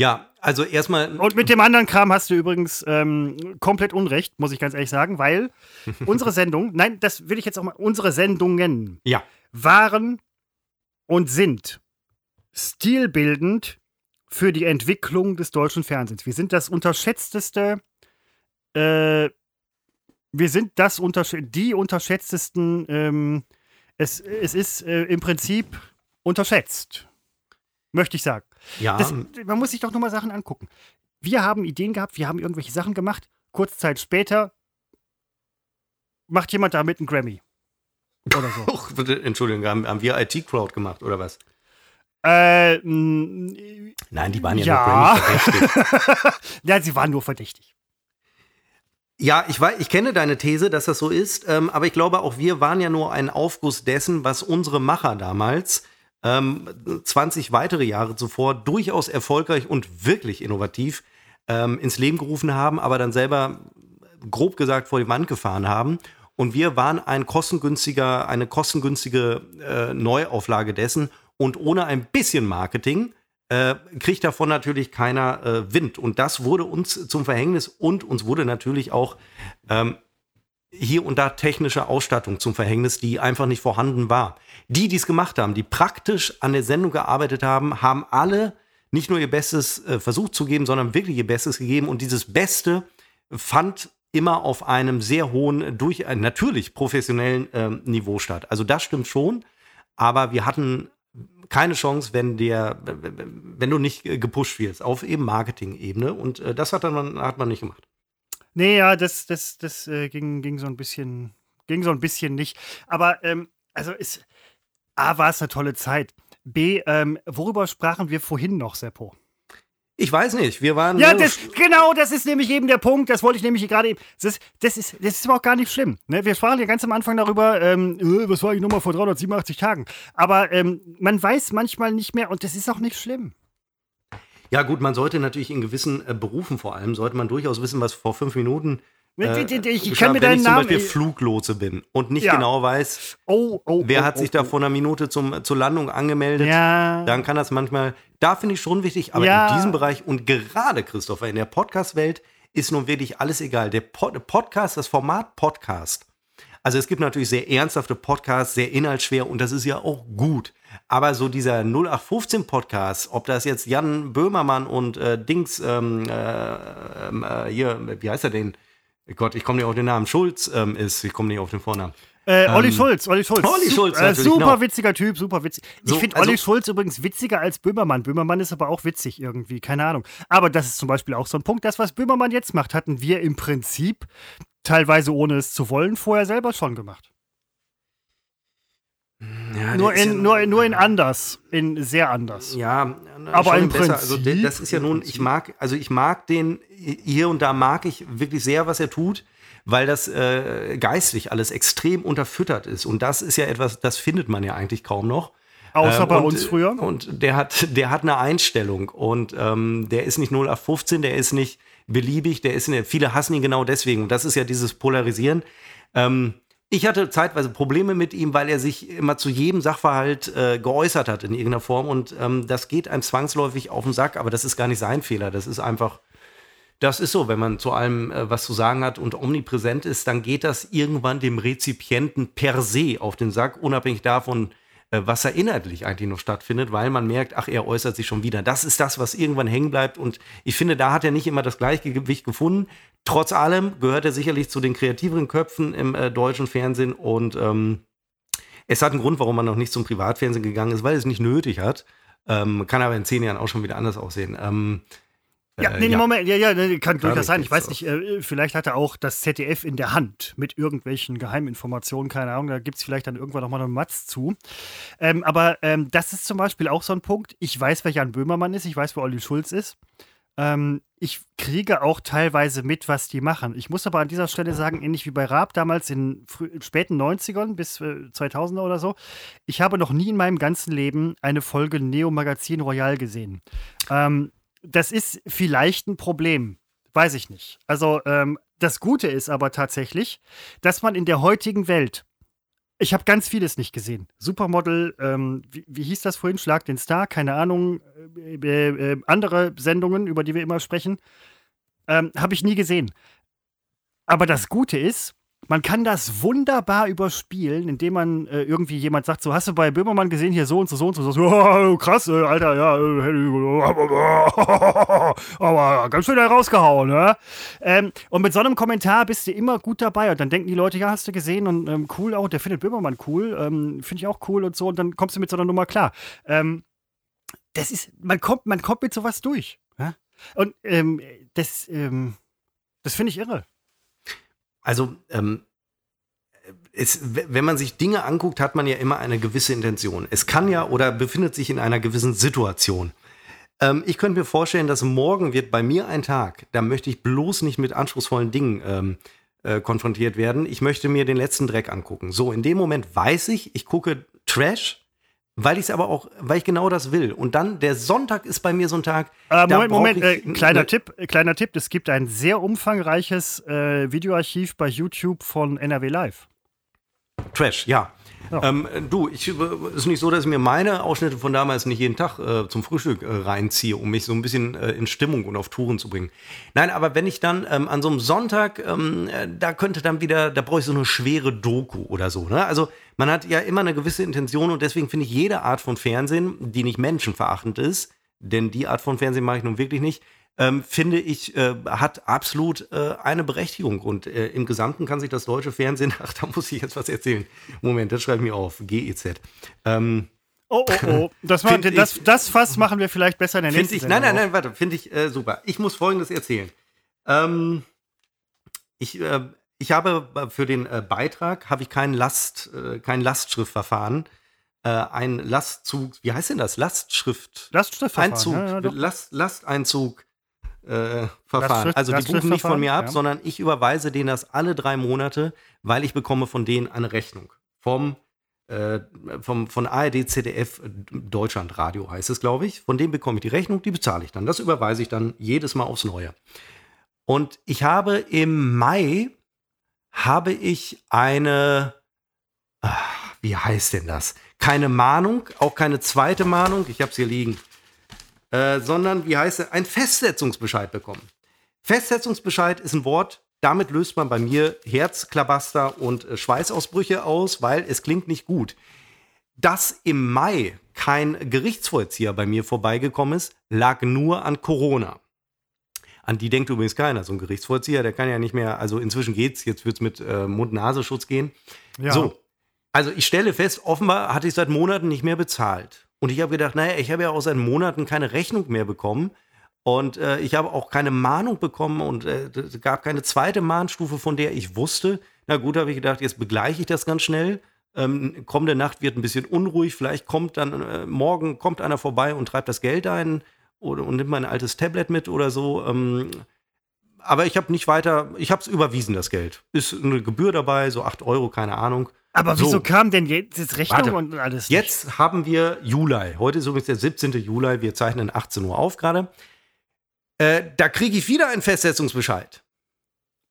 Ja, also erstmal. Und mit dem anderen Kram hast du übrigens ähm, komplett Unrecht, muss ich ganz ehrlich sagen, weil unsere Sendung, nein, das will ich jetzt auch mal, unsere Sendungen Ja. waren und sind stilbildend für die Entwicklung des deutschen Fernsehens. Wir sind das unterschätzteste, äh, wir sind das untersch die unterschätztesten, ähm, es, es ist äh, im Prinzip unterschätzt, möchte ich sagen. Ja, Das, man muss sich doch nur mal Sachen angucken. Wir haben Ideen gehabt, wir haben irgendwelche Sachen gemacht. Kurz Zeit später macht jemand damit einen Grammy. Oder so. Bitte, Entschuldigung, haben, haben wir IT-Crowd gemacht oder was? äh, Nein, die waren ja, Ja. nur Grammy verdächtig. ja, sie waren nur verdächtig. Ja, ich, weiß, ich kenne deine These, dass das so ist, ähm, aber ich glaube, auch wir waren ja nur ein Aufguss dessen, was unsere Macher damals ähm, 20 weitere Jahre zuvor durchaus erfolgreich und wirklich innovativ ähm, ins Leben gerufen haben, aber dann selber grob gesagt vor die Wand gefahren haben. Und wir waren ein kostengünstiger, eine kostengünstige äh, Neuauflage dessen und ohne ein bisschen Marketing äh, kriegt davon natürlich keiner äh, Wind. Und das wurde uns zum Verhängnis und uns wurde natürlich auch ähm, hier und da technische Ausstattung zum Verhängnis, die einfach nicht vorhanden war. Die, die es gemacht haben, die praktisch an der Sendung gearbeitet haben, haben alle nicht nur ihr Bestes äh, versucht zu geben, sondern wirklich ihr Bestes gegeben. Und dieses Beste fand immer auf einem sehr hohen, durch äh, natürlich professionellen ähm, Niveau statt. Also das stimmt schon, aber wir hatten keine Chance, wenn der, wenn du nicht äh, gepusht wirst auf eben Marketing-Ebene und äh, das hat dann hat man nicht gemacht. Nee, ja, das, das, das äh, ging, ging so ein bisschen, ging so ein bisschen nicht. Aber ähm, also ist A, war es eine tolle Zeit. B, ähm, worüber sprachen wir vorhin noch, Seppo? Ich weiß nicht, wir waren Ja, das, genau, das ist nämlich eben der Punkt. Das wollte ich nämlich gerade eben. Das ist, das ist, das ist aber auch gar nicht schlimm. Ne? Wir sprachen ja ganz am Anfang darüber, ähm, äh, was war ich nochmal vor 387 Tagen. Aber ähm, man weiß manchmal nicht mehr und das ist auch nicht schlimm. Ja, gut, man sollte natürlich in gewissen äh, Berufen vor allem, sollte man durchaus wissen, was vor fünf Minuten. Äh, ich, kann mir wenn deinen ich zum Namen. Beispiel Fluglotse bin und nicht Ja. genau weiß, oh, oh, wer oh, hat oh, sich da oh. vor einer Minute zum, zur Landung angemeldet, Ja. dann kann das manchmal, da finde ich schon wichtig, aber Ja. in diesem Bereich und gerade, Christopher, in der Podcast-Welt ist nun wirklich alles egal. Der Pod Podcast, das Format Podcast Also es gibt natürlich sehr ernsthafte Podcasts, sehr inhaltsschwer und das ist ja auch gut. Aber so dieser 0815 Podcast, ob das jetzt Jan Böhmermann und äh, Dings, ähm, äh, ähm, äh, hier, wie heißt er denn? Gott, ich komme nicht auf den Namen. Schulz ähm, ist, ich komme nicht auf den Vornamen. Äh, Olli ähm, Schulz, Olli Schulz. Olli Schulz, äh, Super genau. witziger Typ, super witzig. Ich so, finde also, Olli Schulz übrigens witziger als Böhmermann. Böhmermann ist aber auch witzig irgendwie, keine Ahnung. Aber das ist zum Beispiel auch so ein Punkt. Das, was Böhmermann jetzt macht, hatten wir im Prinzip teilweise ohne es zu wollen vorher selber schon gemacht. Ja, nur, in, ja nur, nur in anders, in sehr anders. Ja, aber im Prinzip. Also, das ist ja nun, ich mag, also ich mag den hier und da mag ich wirklich sehr, was er tut weil das äh, geistlich alles extrem unterfüttert ist. Und das ist ja etwas, das findet man ja eigentlich kaum noch. Außer ähm, bei und, uns früher. Und der hat, der hat eine Einstellung und ähm, der ist nicht 0 auf 15, der ist nicht beliebig, der ist, viele hassen ihn genau deswegen. Und das ist ja dieses Polarisieren. Ähm, ich hatte zeitweise Probleme mit ihm, weil er sich immer zu jedem Sachverhalt äh, geäußert hat in irgendeiner Form. Und ähm, das geht einem zwangsläufig auf den Sack, aber das ist gar nicht sein Fehler. Das ist einfach das ist so, wenn man zu allem äh, was zu sagen hat und omnipräsent ist, dann geht das irgendwann dem Rezipienten per se auf den Sack, unabhängig davon, was da inhaltlich eigentlich noch stattfindet, weil man merkt, ach, er äußert sich schon wieder. Das ist das, was irgendwann hängen bleibt. Und ich finde, da hat er nicht immer das Gleichgewicht gefunden. Trotz allem gehört er sicherlich zu den kreativeren Köpfen im äh, deutschen Fernsehen und ähm, es hat einen Grund, warum man noch nicht zum Privatfernsehen gegangen ist, weil es nicht nötig hat. Ähm, kann aber in zehn Jahren auch schon wieder anders aussehen. Ähm, ja, äh, nee, ja. Moment, ja, ja, kann durchaus sein. Ich weiß so. nicht, äh, vielleicht hat er auch das ZDF in der Hand mit irgendwelchen Geheiminformationen, keine Ahnung, da gibt es vielleicht dann irgendwann nochmal einen Matz zu. Ähm, aber ähm, das ist zum Beispiel auch so ein Punkt. Ich weiß, wer Jan Böhmermann ist, ich weiß, wer Olli Schulz ist. Ähm, ich kriege auch teilweise mit, was die machen. Ich muss aber an dieser Stelle sagen, ähnlich wie bei Raab damals in späten 90ern bis äh, 2000er oder so, ich habe noch nie in meinem ganzen Leben eine Folge Neo Magazin Royal gesehen. Ähm, das ist vielleicht ein Problem. Weiß ich nicht. Also, ähm, das Gute ist aber tatsächlich, dass man in der heutigen Welt, ich habe ganz vieles nicht gesehen. Supermodel, ähm, wie, wie, hieß das vorhin? Schlag den Star, keine Ahnung, äh, äh, äh, andere Sendungen, über die wir immer sprechen, ähm, habe ich nie gesehen. Aber das Gute ist, man kann das wunderbar überspielen, indem man äh, irgendwie jemand sagt, so hast du bei Böhmermann gesehen, hier so und so, so und so, so oh, krass, äh, Alter, ja, äh, aber ganz schön herausgehauen, ne? Ähm, und mit so einem Kommentar bist du immer gut dabei und dann denken die Leute, ja, hast du gesehen und ähm, cool auch, der findet Böhmermann cool, ähm, finde ich auch cool und so und dann kommst du mit so einer Nummer klar. Ähm, das ist, man kommt, man kommt mit sowas durch. Ja? Und ähm, das, ähm, das finde ich irre. Also, ähm, es, wenn man sich Dinge anguckt, hat man ja immer eine gewisse Intention. Es kann ja oder befindet sich in einer gewissen Situation. Ähm, ich könnte mir vorstellen, dass morgen wird bei mir ein Tag, da möchte ich bloß nicht mit anspruchsvollen Dingen ähm, äh, konfrontiert werden. Ich möchte mir den letzten Dreck angucken. So, in dem Moment weiß ich, ich gucke Trash, weil ich es aber auch, weil ich genau das will. Und dann, der Sonntag ist bei mir so ein Tag. Äh, Moment, Moment, äh, kleiner Tipp, äh, kleiner Tipp, es gibt ein sehr umfangreiches äh, Videoarchiv bei YouTube von NRW Live. Trash, ja. Ja. Ähm, du, ich, ist nicht so, dass ich mir meine Ausschnitte von damals nicht jeden Tag äh, zum Frühstück äh, reinziehe, um mich so ein bisschen äh, in Stimmung und auf Touren zu bringen. Nein, aber wenn ich dann ähm, an so einem Sonntag, ähm, äh, da könnte dann wieder, da brauche ich so eine schwere Doku oder so. Ne? Also man hat ja immer eine gewisse Intention und deswegen finde ich jede Art von Fernsehen, die nicht menschenverachtend ist, denn die Art von Fernsehen mache ich nun wirklich nicht, ähm, finde ich, äh, hat absolut äh, eine Berechtigung. Und äh, im Gesamten kann sich das deutsche Fernsehen, ach, da muss ich jetzt was erzählen. Moment, das schreibe ich mir auf. GEZ. Ähm, Oh, oh, oh. Das, war, das, das Fass machen wir vielleicht besser in der nächsten ich, Nein, nein, nein, warte. Finde ich äh, super. Ich muss Folgendes erzählen. Ähm, ich, äh, ich habe für den äh, Beitrag habe ich kein Last, äh, kein Lastschriftverfahren. Äh, ein Lastzug, wie heißt denn das? Lastschrift. Lastschriftverfahren. Einzug, ja, ja, Last, Lasteinzug äh, Verfahren. Also die buchen nicht von mir ab, ja. sondern ich überweise denen das alle drei Monate, weil ich bekomme von denen eine Rechnung. Vom, äh, vom von ARD, ZDF, Deutschlandradio heißt es, glaube ich. Von dem bekomme ich die Rechnung, die bezahle ich dann. Das überweise ich dann jedes Mal aufs Neue. Und ich habe im Mai habe ich eine, ach, wie heißt denn das? Keine Mahnung, auch keine zweite Mahnung. Ich habe es hier liegen äh, sondern, wie heißt es, ein Festsetzungsbescheid bekommen. Festsetzungsbescheid ist ein Wort, damit löst man bei mir Herzklabaster und äh, Schweißausbrüche aus, weil es klingt nicht gut. Dass im Mai kein Gerichtsvollzieher bei mir vorbeigekommen ist, lag nur an Corona. An die denkt übrigens keiner. So ein Gerichtsvollzieher, der kann ja nicht mehr, also inzwischen geht's, jetzt wird's mit äh, Mund-Nasenschutz gehen. Ja. So. Also ich stelle fest, offenbar hatte ich seit Monaten nicht mehr bezahlt. Und ich habe gedacht, naja, ich habe ja auch seit Monaten keine Rechnung mehr bekommen. Und äh, ich habe auch keine Mahnung bekommen und äh, es gab keine zweite Mahnstufe, von der ich wusste. Na gut, habe ich gedacht, jetzt begleiche ich das ganz schnell. Ähm, kommende Nacht wird ein bisschen unruhig. Vielleicht kommt dann äh, morgen kommt einer vorbei und treibt das Geld ein oder, und nimmt mein altes Tablet mit oder so. Ähm, aber ich habe nicht weiter, ich habe es überwiesen, das Geld. Ist eine Gebühr dabei, so 8 Euro, keine Ahnung. Aber So. wieso kam denn jetzt Rechnung Warte. und alles? nicht? Jetzt haben wir Juli. Heute ist übrigens der 17. Juli. Wir zeichnen 18 Uhr auf gerade. Äh, da kriege ich wieder einen Festsetzungsbescheid.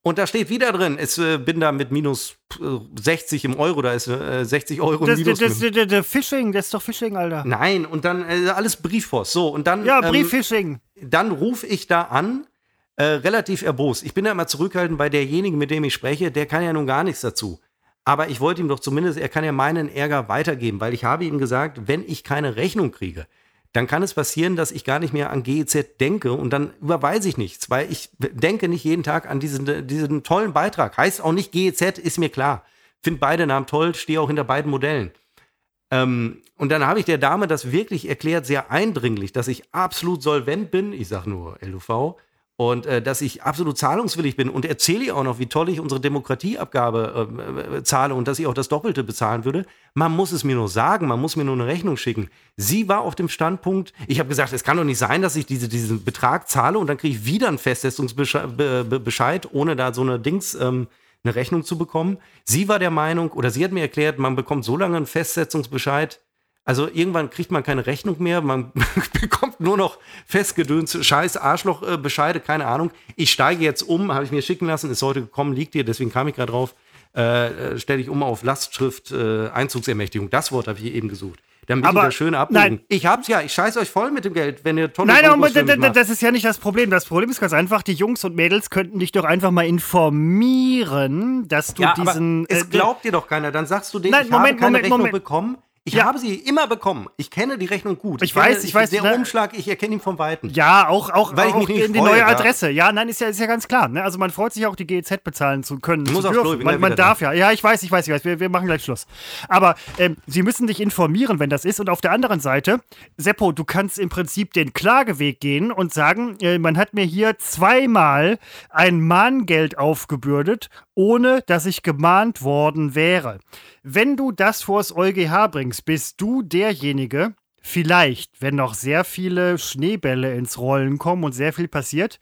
Und da steht wieder drin, ich äh, bin da mit minus äh, 60 im Euro, da ist äh, 60 Euro Das, minus. das, das, das, das Phishing, das ist doch Phishing, Alter. Nein, und dann äh, alles Briefpost. So, und dann, Ja, ähm, Briefphishing. dann rufe ich da an, äh, relativ erbost. Ich bin da immer zurückhaltend, weil derjenige, mit dem ich spreche, der kann ja nun gar nichts dazu. Aber ich wollte ihm doch zumindest, er kann ja meinen Ärger weitergeben, weil ich habe ihm gesagt, wenn ich keine Rechnung kriege, dann kann es passieren, dass ich gar nicht mehr an GEZ denke und dann überweise ich nichts, weil ich denke nicht jeden Tag an diesen, diesen tollen Beitrag. Heißt auch nicht GEZ, ist mir klar. Finde beide Namen toll, stehe auch hinter beiden Modellen. Ähm, und dann habe ich der Dame das wirklich erklärt, sehr eindringlich, dass ich absolut solvent bin. Ich sage nur LUV. Und äh, dass ich absolut zahlungswillig bin und erzähle ihr auch noch, wie toll ich unsere Demokratieabgabe äh, äh, zahle und dass ich auch das Doppelte bezahlen würde. Man muss es mir nur sagen, man muss mir nur eine Rechnung schicken. Sie war auf dem Standpunkt, ich habe gesagt, es kann doch nicht sein, dass ich diese, diesen Betrag zahle und dann kriege ich wieder einen Festsetzungsbescheid, Be- Be- Bescheid, ohne da so eine Dings, ähm, eine Rechnung zu bekommen. Sie war der Meinung, oder sie hat mir erklärt, man bekommt so lange einen Festsetzungsbescheid, also irgendwann kriegt man keine Rechnung mehr, man bekommt nur noch festgedöns, scheiß Arschloch äh, Bescheide, keine Ahnung. Ich steige jetzt um, habe ich mir schicken lassen, ist heute gekommen, liegt hier, deswegen kam ich gerade drauf. Äh, äh, stelle ich um auf Lastschrift äh, Einzugsermächtigung. Das Wort habe ich eben gesucht. Damit Aber- ich das schön abbuchen. nein. Ich hab's ja, ich scheiß euch voll mit dem Geld, wenn ihr tolle Nein, aber das, ist ja nicht das Problem. Das Problem ist ganz einfach, die Jungs und Mädels könnten dich doch einfach mal informieren, dass du ja, diesen. aber es äh, glaubt dir doch keiner. Dann sagst du denen, Nein, ich Moment, habe keine Moment, Rechnung Moment. bekommen. Ich Ja. habe sie immer bekommen. Ich kenne die Rechnung gut. Ich kenne, weiß, ich weiß, Der ne? Umschlag, ich erkenne ihn vom Weiten. Ja, auch, auch, Weil ich auch mich nicht in die freue, neue ja. Adresse. Ja, nein, ist ja, ist ja ganz klar. Ne? Also man freut sich auch, die GEZ bezahlen zu können. muss zu aufs dürfen. Ich man man darf ja. Ja, ich weiß, ich weiß, ich weiß. Wir, wir machen gleich Schluss. Aber ähm, sie müssen dich informieren, wenn das ist. Und auf der anderen Seite, Seppo, du kannst im Prinzip den Klageweg gehen und sagen, äh, man hat mir hier zweimal ein Mahngeld aufgebürdet, ohne dass ich gemahnt worden wäre. Wenn du das vors EuGH bringst, bist du derjenige, vielleicht, wenn noch sehr viele Schneebälle ins Rollen kommen und sehr viel passiert,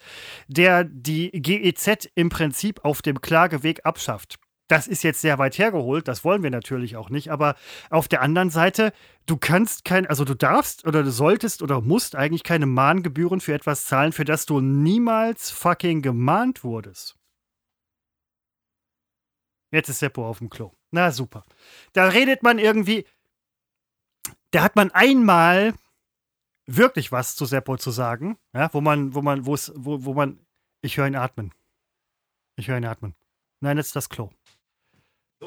der die GEZ im Prinzip auf dem Klageweg abschafft. Das ist jetzt sehr weit hergeholt, das wollen wir natürlich auch nicht, aber auf der anderen Seite, du kannst kein, also du darfst oder du solltest oder musst eigentlich keine Mahngebühren für etwas zahlen, für das du niemals fucking gemahnt wurdest. Jetzt ist Seppo auf dem Klo. Na super. Da redet man irgendwie, da hat man einmal wirklich was zu Seppo zu sagen, ja, wo man, wo man, wo es, wo, wo man, ich höre ihn atmen. Ich höre ihn atmen. Nein, jetzt das Klo.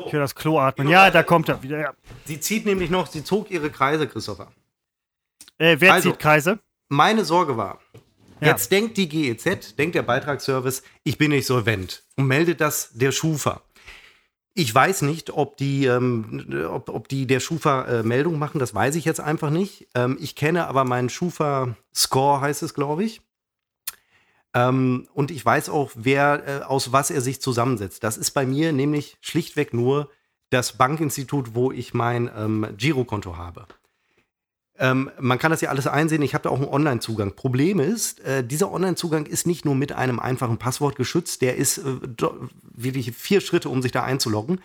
Ich höre das Klo atmen. Ja, da kommt er wieder. Ja. Sie zieht nämlich noch, sie zog ihre Kreise, Christopher. Äh, wer Also. zieht Kreise? Meine Sorge war, Ja. jetzt denkt die GEZ, denkt der Beitragsservice, ich bin nicht solvent und meldet das der Schufa. Ich weiß nicht, ob die, ähm, ob, ob die der Schufa äh, Meldung machen, das weiß ich jetzt einfach nicht. Ähm, ich kenne aber meinen Schufa-Score, heißt es, glaube ich. Ähm, und ich weiß auch, wer, äh, aus was er sich zusammensetzt. Das ist bei mir nämlich schlichtweg nur das Bankinstitut, wo ich mein ähm, Girokonto habe. Ähm, man kann das ja alles einsehen. Ich habe da auch einen Online-Zugang. Problem ist, äh, dieser Online-Zugang ist nicht nur mit einem einfachen Passwort geschützt, der ist äh, wirklich vier Schritte, um sich da einzuloggen.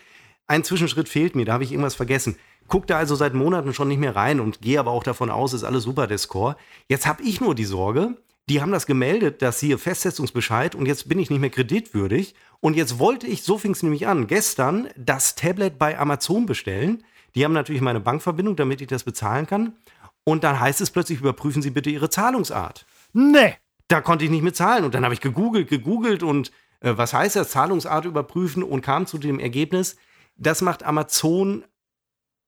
Ein Zwischenschritt fehlt mir, da habe ich irgendwas vergessen. Guck da also seit Monaten schon nicht mehr rein und gehe aber auch davon aus, ist alles super, der Score. Jetzt habe ich nur die Sorge, die haben das gemeldet, dass hier Festsetzungsbescheid und jetzt bin ich nicht mehr kreditwürdig. Und jetzt wollte ich, so fing es nämlich an, gestern das Tablet bei Amazon bestellen. Die haben natürlich meine Bankverbindung, damit ich das bezahlen kann. Und dann heißt es plötzlich, überprüfen Sie bitte Ihre Zahlungsart. Nee. Da konnte ich nicht mehr zahlen. Und dann habe ich gegoogelt, gegoogelt und Äh, was heißt das? Zahlungsart überprüfen und kam zu dem Ergebnis, das macht Amazon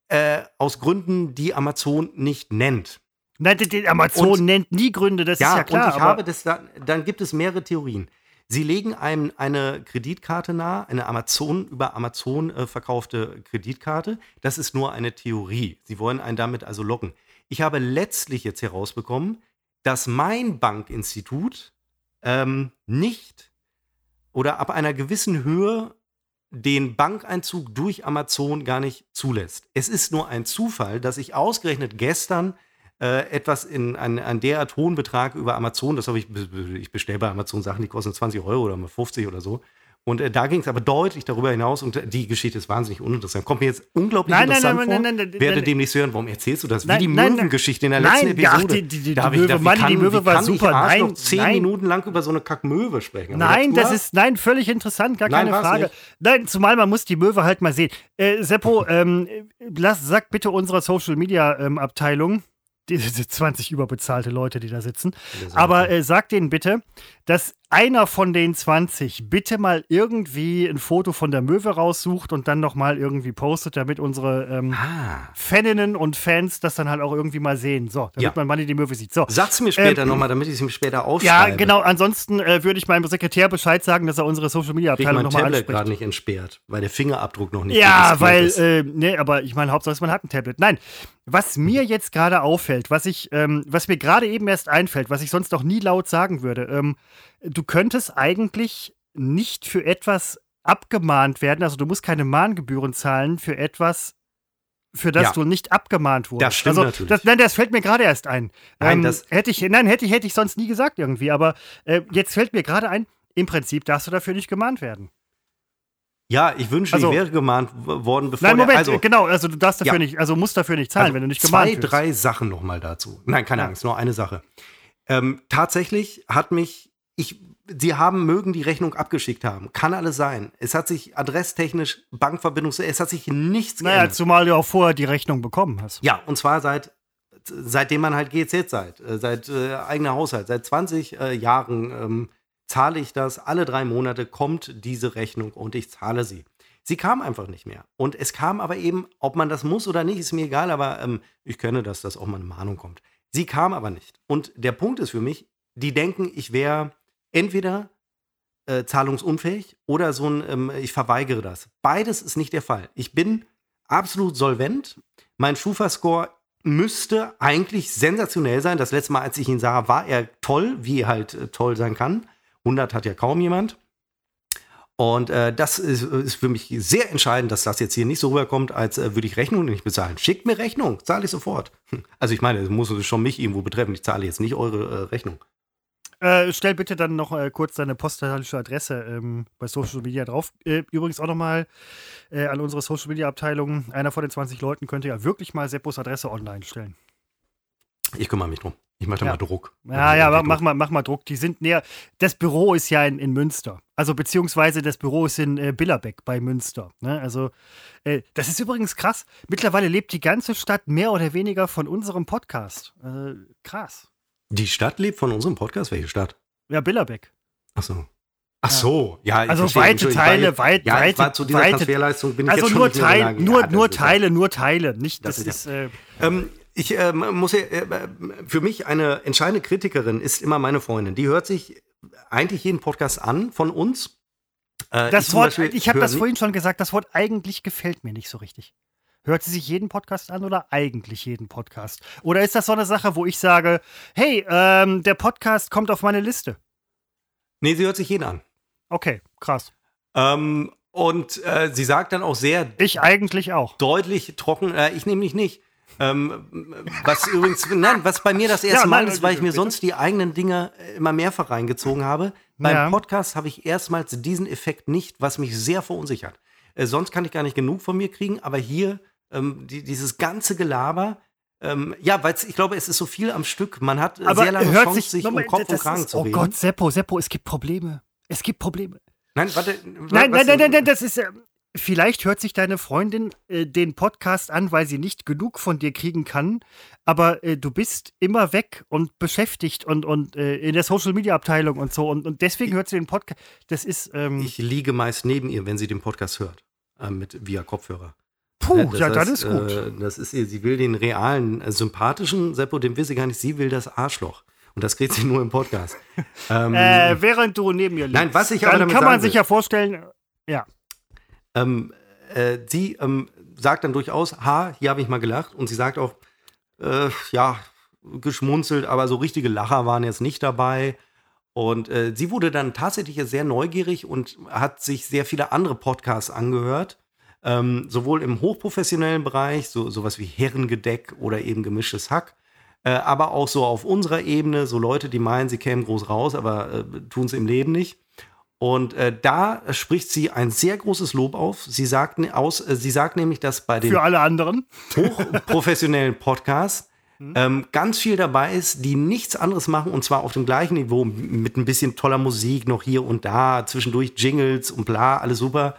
äh, aus Gründen, die Amazon nicht nennt. Nein, die, Amazon Und- nennt nie Gründe, das Ja, ist ja klar. und ich habe das dann, dann gibt es mehrere Theorien. Sie legen einem eine Kreditkarte nahe, eine Amazon über Amazon äh, verkaufte Kreditkarte. Das ist nur eine Theorie. Sie wollen einen damit also locken. Ich habe letztlich jetzt herausbekommen, dass mein Bankinstitut ähm, nicht oder ab einer gewissen Höhe den Bankeinzug durch Amazon gar nicht zulässt. Es ist nur ein Zufall, dass ich ausgerechnet gestern äh, etwas in einen, derart hohen Betrag über Amazon, das habe ich, ich bestelle bei Amazon Sachen, die kosten 20 Euro oder mal 50 oder so. Und äh, da ging es aber deutlich darüber hinaus und äh, die Geschichte ist wahnsinnig uninteressant. Kommt mir jetzt unglaublich Nein, nein, interessant nein, vor. nein, nein, nein, Werde nein. demnächst hören, warum erzählst du das? Wie Nein, die nein, nein. Möwengeschichte in der Nein, letzten Episode. die- die- die Da ich Möwe, wie Mann, die kann- Möwe wie war super. Ich Nein, zehn nein. Minuten lang über so eine Kackmöwe sprechen. Nein, das mal. ist nein völlig interessant, gar Nein, keine Frage. nicht. Nein, zumal man muss die Möwe halt mal sehen. Äh, Seppo, ähm, lass, sag bitte unserer Social Media ähm, Abteilung, diese 20 überbezahlte Leute, die da sitzen, aber äh, sag denen bitte, dass einer von den 20 bitte mal irgendwie ein Foto von der Möwe raussucht und dann noch mal irgendwie postet, damit unsere ähm, Ah. Faninnen und Fans das dann halt auch irgendwie mal sehen. So, damit Ja. man wann die Möwe sieht. So. Sag's mir später Ähm, nochmal, damit ich es mir später Ja, aufschreibe. genau. Ansonsten äh, würde ich meinem Sekretär Bescheid sagen, dass er unsere Social Media Abteilung nochmal anspricht. gerade nicht entsperrt, weil der Fingerabdruck noch nicht Ja, weil, ist. äh, ne, aber ich meine, Hauptsache man hat ein Tablet. Nein, was mir jetzt gerade auffällt, was ich, ähm, was mir gerade eben erst einfällt, was ich sonst noch nie laut sagen würde, ähm, du könntest eigentlich nicht für etwas abgemahnt werden, also du musst keine Mahngebühren zahlen für etwas, für das Ja. du nicht abgemahnt wurdest. Das stimmt also, natürlich. Das, nein, das fällt mir gerade erst ein. Nein, ähm, das- hätte ich, nein, hätte ich, hätte ich sonst nie gesagt irgendwie, aber äh, jetzt fällt mir gerade ein, im Prinzip darfst du dafür nicht gemahnt werden. ja, ich wünsche, also- ich wäre gemahnt worden, bevor Nein, der, Moment, also, äh, genau, also du darfst dafür Ja. nicht, also musst dafür nicht zahlen, also wenn du nicht gemahnt zwei, wirst. drei Sachen nochmal dazu. Nein, keine Ja. Angst, nur eine Sache. Ähm, tatsächlich hat mich, ich, sie haben, mögen die Rechnung abgeschickt haben. Kann alles sein. Es hat sich adresstechnisch, Bankverbindung, es hat sich nichts Naja, geändert. zumal du auch vorher die Rechnung bekommen hast. Ja, und zwar seit seitdem man halt GZ seid, äh, seit äh, eigener Haushalt, seit 20 äh, Jahren ähm, zahle ich das. Alle drei Monate kommt diese Rechnung und ich zahle sie. Sie kam einfach nicht mehr. Und es kam aber eben, ob man das muss oder nicht, ist mir egal, aber ähm, ich kenne das, dass auch mal eine Mahnung kommt. Sie kam aber nicht. Und der Punkt ist für mich, die denken, ich wäre entweder äh, zahlungsunfähig oder so ein, ähm, ich verweigere das. Beides ist nicht der Fall. Ich bin absolut solvent. Mein Schufa-Score müsste eigentlich sensationell sein. Das letzte Mal, als ich ihn sah, war er toll, wie halt äh, toll sein kann. 100 hat ja kaum jemand. Und äh, das ist, ist für mich sehr entscheidend, dass das jetzt hier nicht so rüberkommt, als äh, würde ich Rechnung nicht bezahlen. Schickt mir Rechnung, zahle ich sofort. Also ich meine, es muss schon mich irgendwo betreffen. Ich zahle jetzt nicht eure äh, Rechnung. Äh, stell bitte dann noch äh, kurz deine postalische Adresse ähm, bei Social Media drauf. Äh, übrigens auch nochmal äh, an unsere Social Media Abteilung. Einer von den 20 Leuten könnte ja wirklich mal Seppos Adresse online stellen. Ich kümmere mich drum. Ich mache da Ja. mal Druck. Ja, ja, Irgendwie mach Druck. mal, mach mal Druck. Die sind näher. Das Büro ist ja in, in Münster. Also beziehungsweise das Büro ist in äh, Billerbeck bei Münster. Ne? Also äh, das ist übrigens krass. Mittlerweile lebt die ganze Stadt mehr oder weniger von unserem Podcast. Äh, krass. Die Stadt lebt von unserem Podcast. Welche Stadt? Ja, Billerbeck. Ach so. Ach so, ja. ich Also verstehe. weite ich Teile, weit- ja, ich weite- zu dieser weite- Transferleistung bin ich Also jetzt schon nur, nicht mehr der Teil, Lage. nur, nur Teile, nur Teile. Nicht, Das das, ist ist. Äh, Ähm, ich ähm, muss ja, äh, für mich eine entscheidende Kritikerin ist immer meine Freundin. Die hört sich eigentlich jeden Podcast an von uns. Äh, das zum Wort, Beispiel ich habe das vorhin schon gesagt, das Wort eigentlich gefällt mir nicht so richtig. Hört sie sich jeden Podcast an oder eigentlich jeden Podcast? Oder ist das so eine Sache, wo ich sage, hey, ähm, der Podcast kommt auf meine Liste? Nee, sie hört sich jeden an. Okay, krass. Ähm, und äh, sie sagt dann auch sehr Ich eigentlich auch. deutlich trocken, äh, ich nehme mich nicht. Ähm, was übrigens, nein, was bei mir das erste Ja, Mal nein, ist, weil ich mir bitte. sonst die eigenen Dinge äh, immer mehrfach reingezogen habe. Beim Ja. Podcast habe ich erstmals diesen Effekt nicht, was mich sehr verunsichert. Äh, sonst kann ich gar nicht genug von mir kriegen, aber hier ähm, die, dieses ganze Gelaber, ähm, ja, weil ich glaube, es ist so viel am Stück. Man hat äh, Aber sehr lange hört Chance, sich, sich um Kopf und Kragen ist, zu Oh reden. Gott, Seppo, Seppo, es gibt Probleme. Es gibt Probleme. Nein, warte. Nein, nein, nein, nein, nein, das ist. Äh, vielleicht hört sich deine Freundin äh, den Podcast an, weil sie nicht genug von dir kriegen kann, aber äh, du bist immer weg und beschäftigt und, und äh, in der Social Media Abteilung und so und, und deswegen hört sie den Podcast. Das ist. Ähm, ich liege meist neben ihr, wenn sie den Podcast hört, äh, mit via Kopfhörer. Puh, ja, ja dann ist gut. Äh, das ist ihr, sie will den realen, äh, sympathischen Seppo, den will sie gar nicht, sie will das Arschloch. Und das kriegt sie nur im Podcast. ähm, während du neben ihr liegst. Nein, was ich aber dann damit kann man sich will, ja vorstellen, ja. ähm, äh, sie ähm, sagt dann durchaus, ha, hier habe ich mal gelacht. Und sie sagt auch, äh, ja, geschmunzelt, aber so richtige Lacher waren jetzt nicht dabei. Und äh, sie wurde dann tatsächlich sehr neugierig und hat sich sehr viele andere Podcasts angehört. Ähm, sowohl im hochprofessionellen Bereich, so sowas wie Herrengedeck oder eben gemischtes Hack, äh, aber auch so auf unserer Ebene, so Leute, die meinen, sie kämen groß raus, aber äh, tun es im Leben nicht. Und äh, da spricht sie ein sehr großes Lob auf. Sie sagt, aus, äh, sie sagt nämlich, dass bei den Für alle anderen. hochprofessionellen Podcasts ähm, ganz viel dabei ist, die nichts anderes machen und zwar auf dem gleichen Niveau mit ein bisschen toller Musik noch hier und da, zwischendurch Jingles und bla, alles super.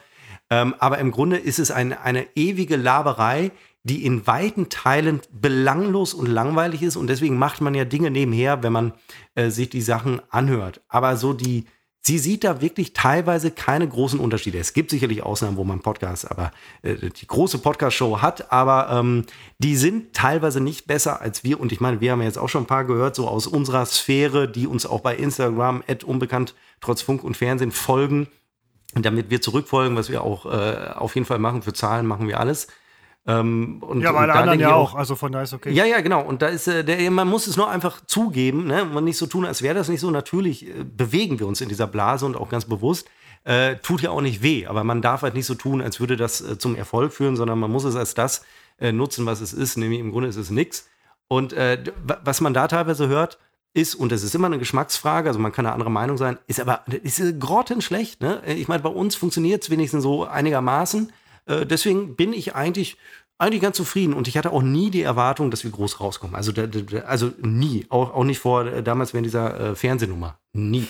Ähm, aber im Grunde ist es ein, eine ewige Laberei, die in weiten Teilen belanglos und langweilig ist und deswegen macht man ja Dinge nebenher, wenn man äh, sich die Sachen anhört. Aber so die, sie sieht da wirklich teilweise keine großen Unterschiede. Es gibt sicherlich Ausnahmen, wo man Podcasts, aber äh, die große Podcast-Show hat, aber ähm, die sind teilweise nicht besser als wir. Und ich meine, wir haben ja jetzt auch schon ein paar gehört, so aus unserer Sphäre, die uns auch bei Instagram, unbekannt, trotz Funk und Fernsehen folgen, damit wir zurückfolgen, was wir auch äh, auf jeden Fall machen. Für Zahlen machen wir alles. Ähm, und, Ja, da anderen ja auch. Also von daher ist okay. ja, ja, genau. Und da ist äh, der, man muss es nur einfach zugeben, ne? Man nicht so tun, als wäre das nicht so. Natürlich äh, bewegen wir uns in dieser Blase und auch ganz bewusst. Äh, tut ja auch nicht weh, aber man darf halt nicht so tun, als würde das äh, zum Erfolg führen, sondern man muss es als das äh, nutzen, was es ist. Nämlich im Grunde ist es nix. Und äh, was man da teilweise hört, ist, und das ist immer eine Geschmacksfrage, also man kann eine andere Meinung sein, ist aber ist äh, grottenschlecht. Ne? Äh, Ich meine, bei uns funktioniert es wenigstens so einigermaßen. Äh, deswegen bin ich eigentlich, eigentlich ganz zufrieden und ich hatte auch nie die Erwartung, dass wir groß rauskommen. Also, also nie, auch, auch nicht vor äh, damals während dieser äh, Fernsehnummer. Nie.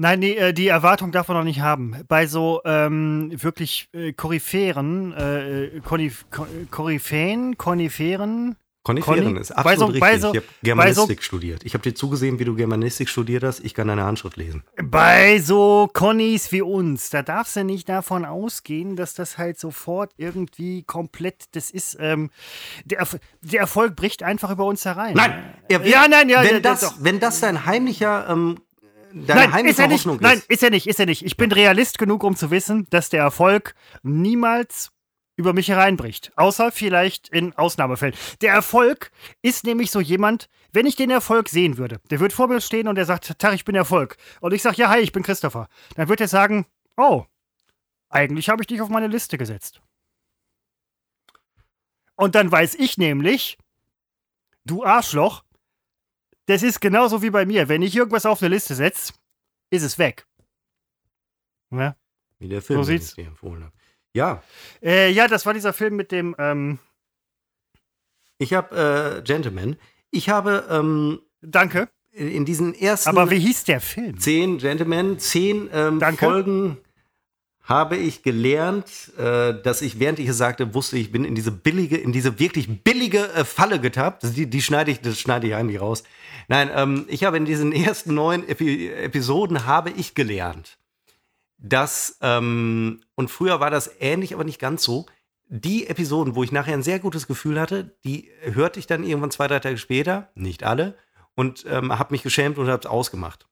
Nein, nee, äh, die Erwartung darf man noch nicht haben. Bei so ähm, wirklich äh, Koryphären, äh, Ko- Koryphäen, Koniferen, Koniferen Conny? ist absolut so- richtig. so- ich habe Germanistik studiert. Ich habe dir zugesehen, wie du Germanistik studiert hast. Ich kann deine Handschrift lesen. bei so Connies wie uns, da darfst du nicht davon ausgehen, dass das halt sofort irgendwie komplett, das ist, ähm, der, der Erfolg bricht einfach über uns herein. er Ja, nein, ja, wenn, ja, das, doch. wenn das dein heimlicher, ähm, deine Nein, ist heimliche er nicht. Hoffnung Nein, ist er nicht, ist er nicht. Ich bin Realist genug, um zu wissen, dass der Erfolg niemals über mich hereinbricht. Außer vielleicht in Ausnahmefällen. Der Erfolg ist nämlich so jemand, wenn ich den Erfolg sehen würde, der wird vor mir stehen und der sagt, Tag, ich bin Erfolg. Und ich sage, ja, hi, ich bin Christopher. Dann wird er sagen, oh, eigentlich habe ich dich auf meine Liste gesetzt. Und dann weiß ich nämlich, du Arschloch, das ist genauso wie bei mir. Wenn ich irgendwas auf eine Liste setze, ist es weg. Ja, Wie der Film, So den ich dir empfohlen habe. Ja, äh, ja das war dieser Film mit dem, ähm, ich habe äh, Gentleman. Ich habe ähm, danke, in diesen ersten aber wie hieß der Film? zehn Gentlemen, zehn ähm. Folgen habe ich gelernt, äh, dass ich, während ich es sagte, wusste, ich bin in diese billige, in diese wirklich billige äh, Falle getappt. Die, die schneide ich, das schneide ich eigentlich raus. Nein, ähm, ich habe in diesen ersten neun Epi Episoden habe ich gelernt, dass, ähm, und früher war das ähnlich, aber nicht ganz so, die Episoden, wo ich nachher ein sehr gutes Gefühl hatte, die hörte ich dann irgendwann zwei, drei Tage später, nicht alle, und ähm, habe mich geschämt und habe es ausgemacht.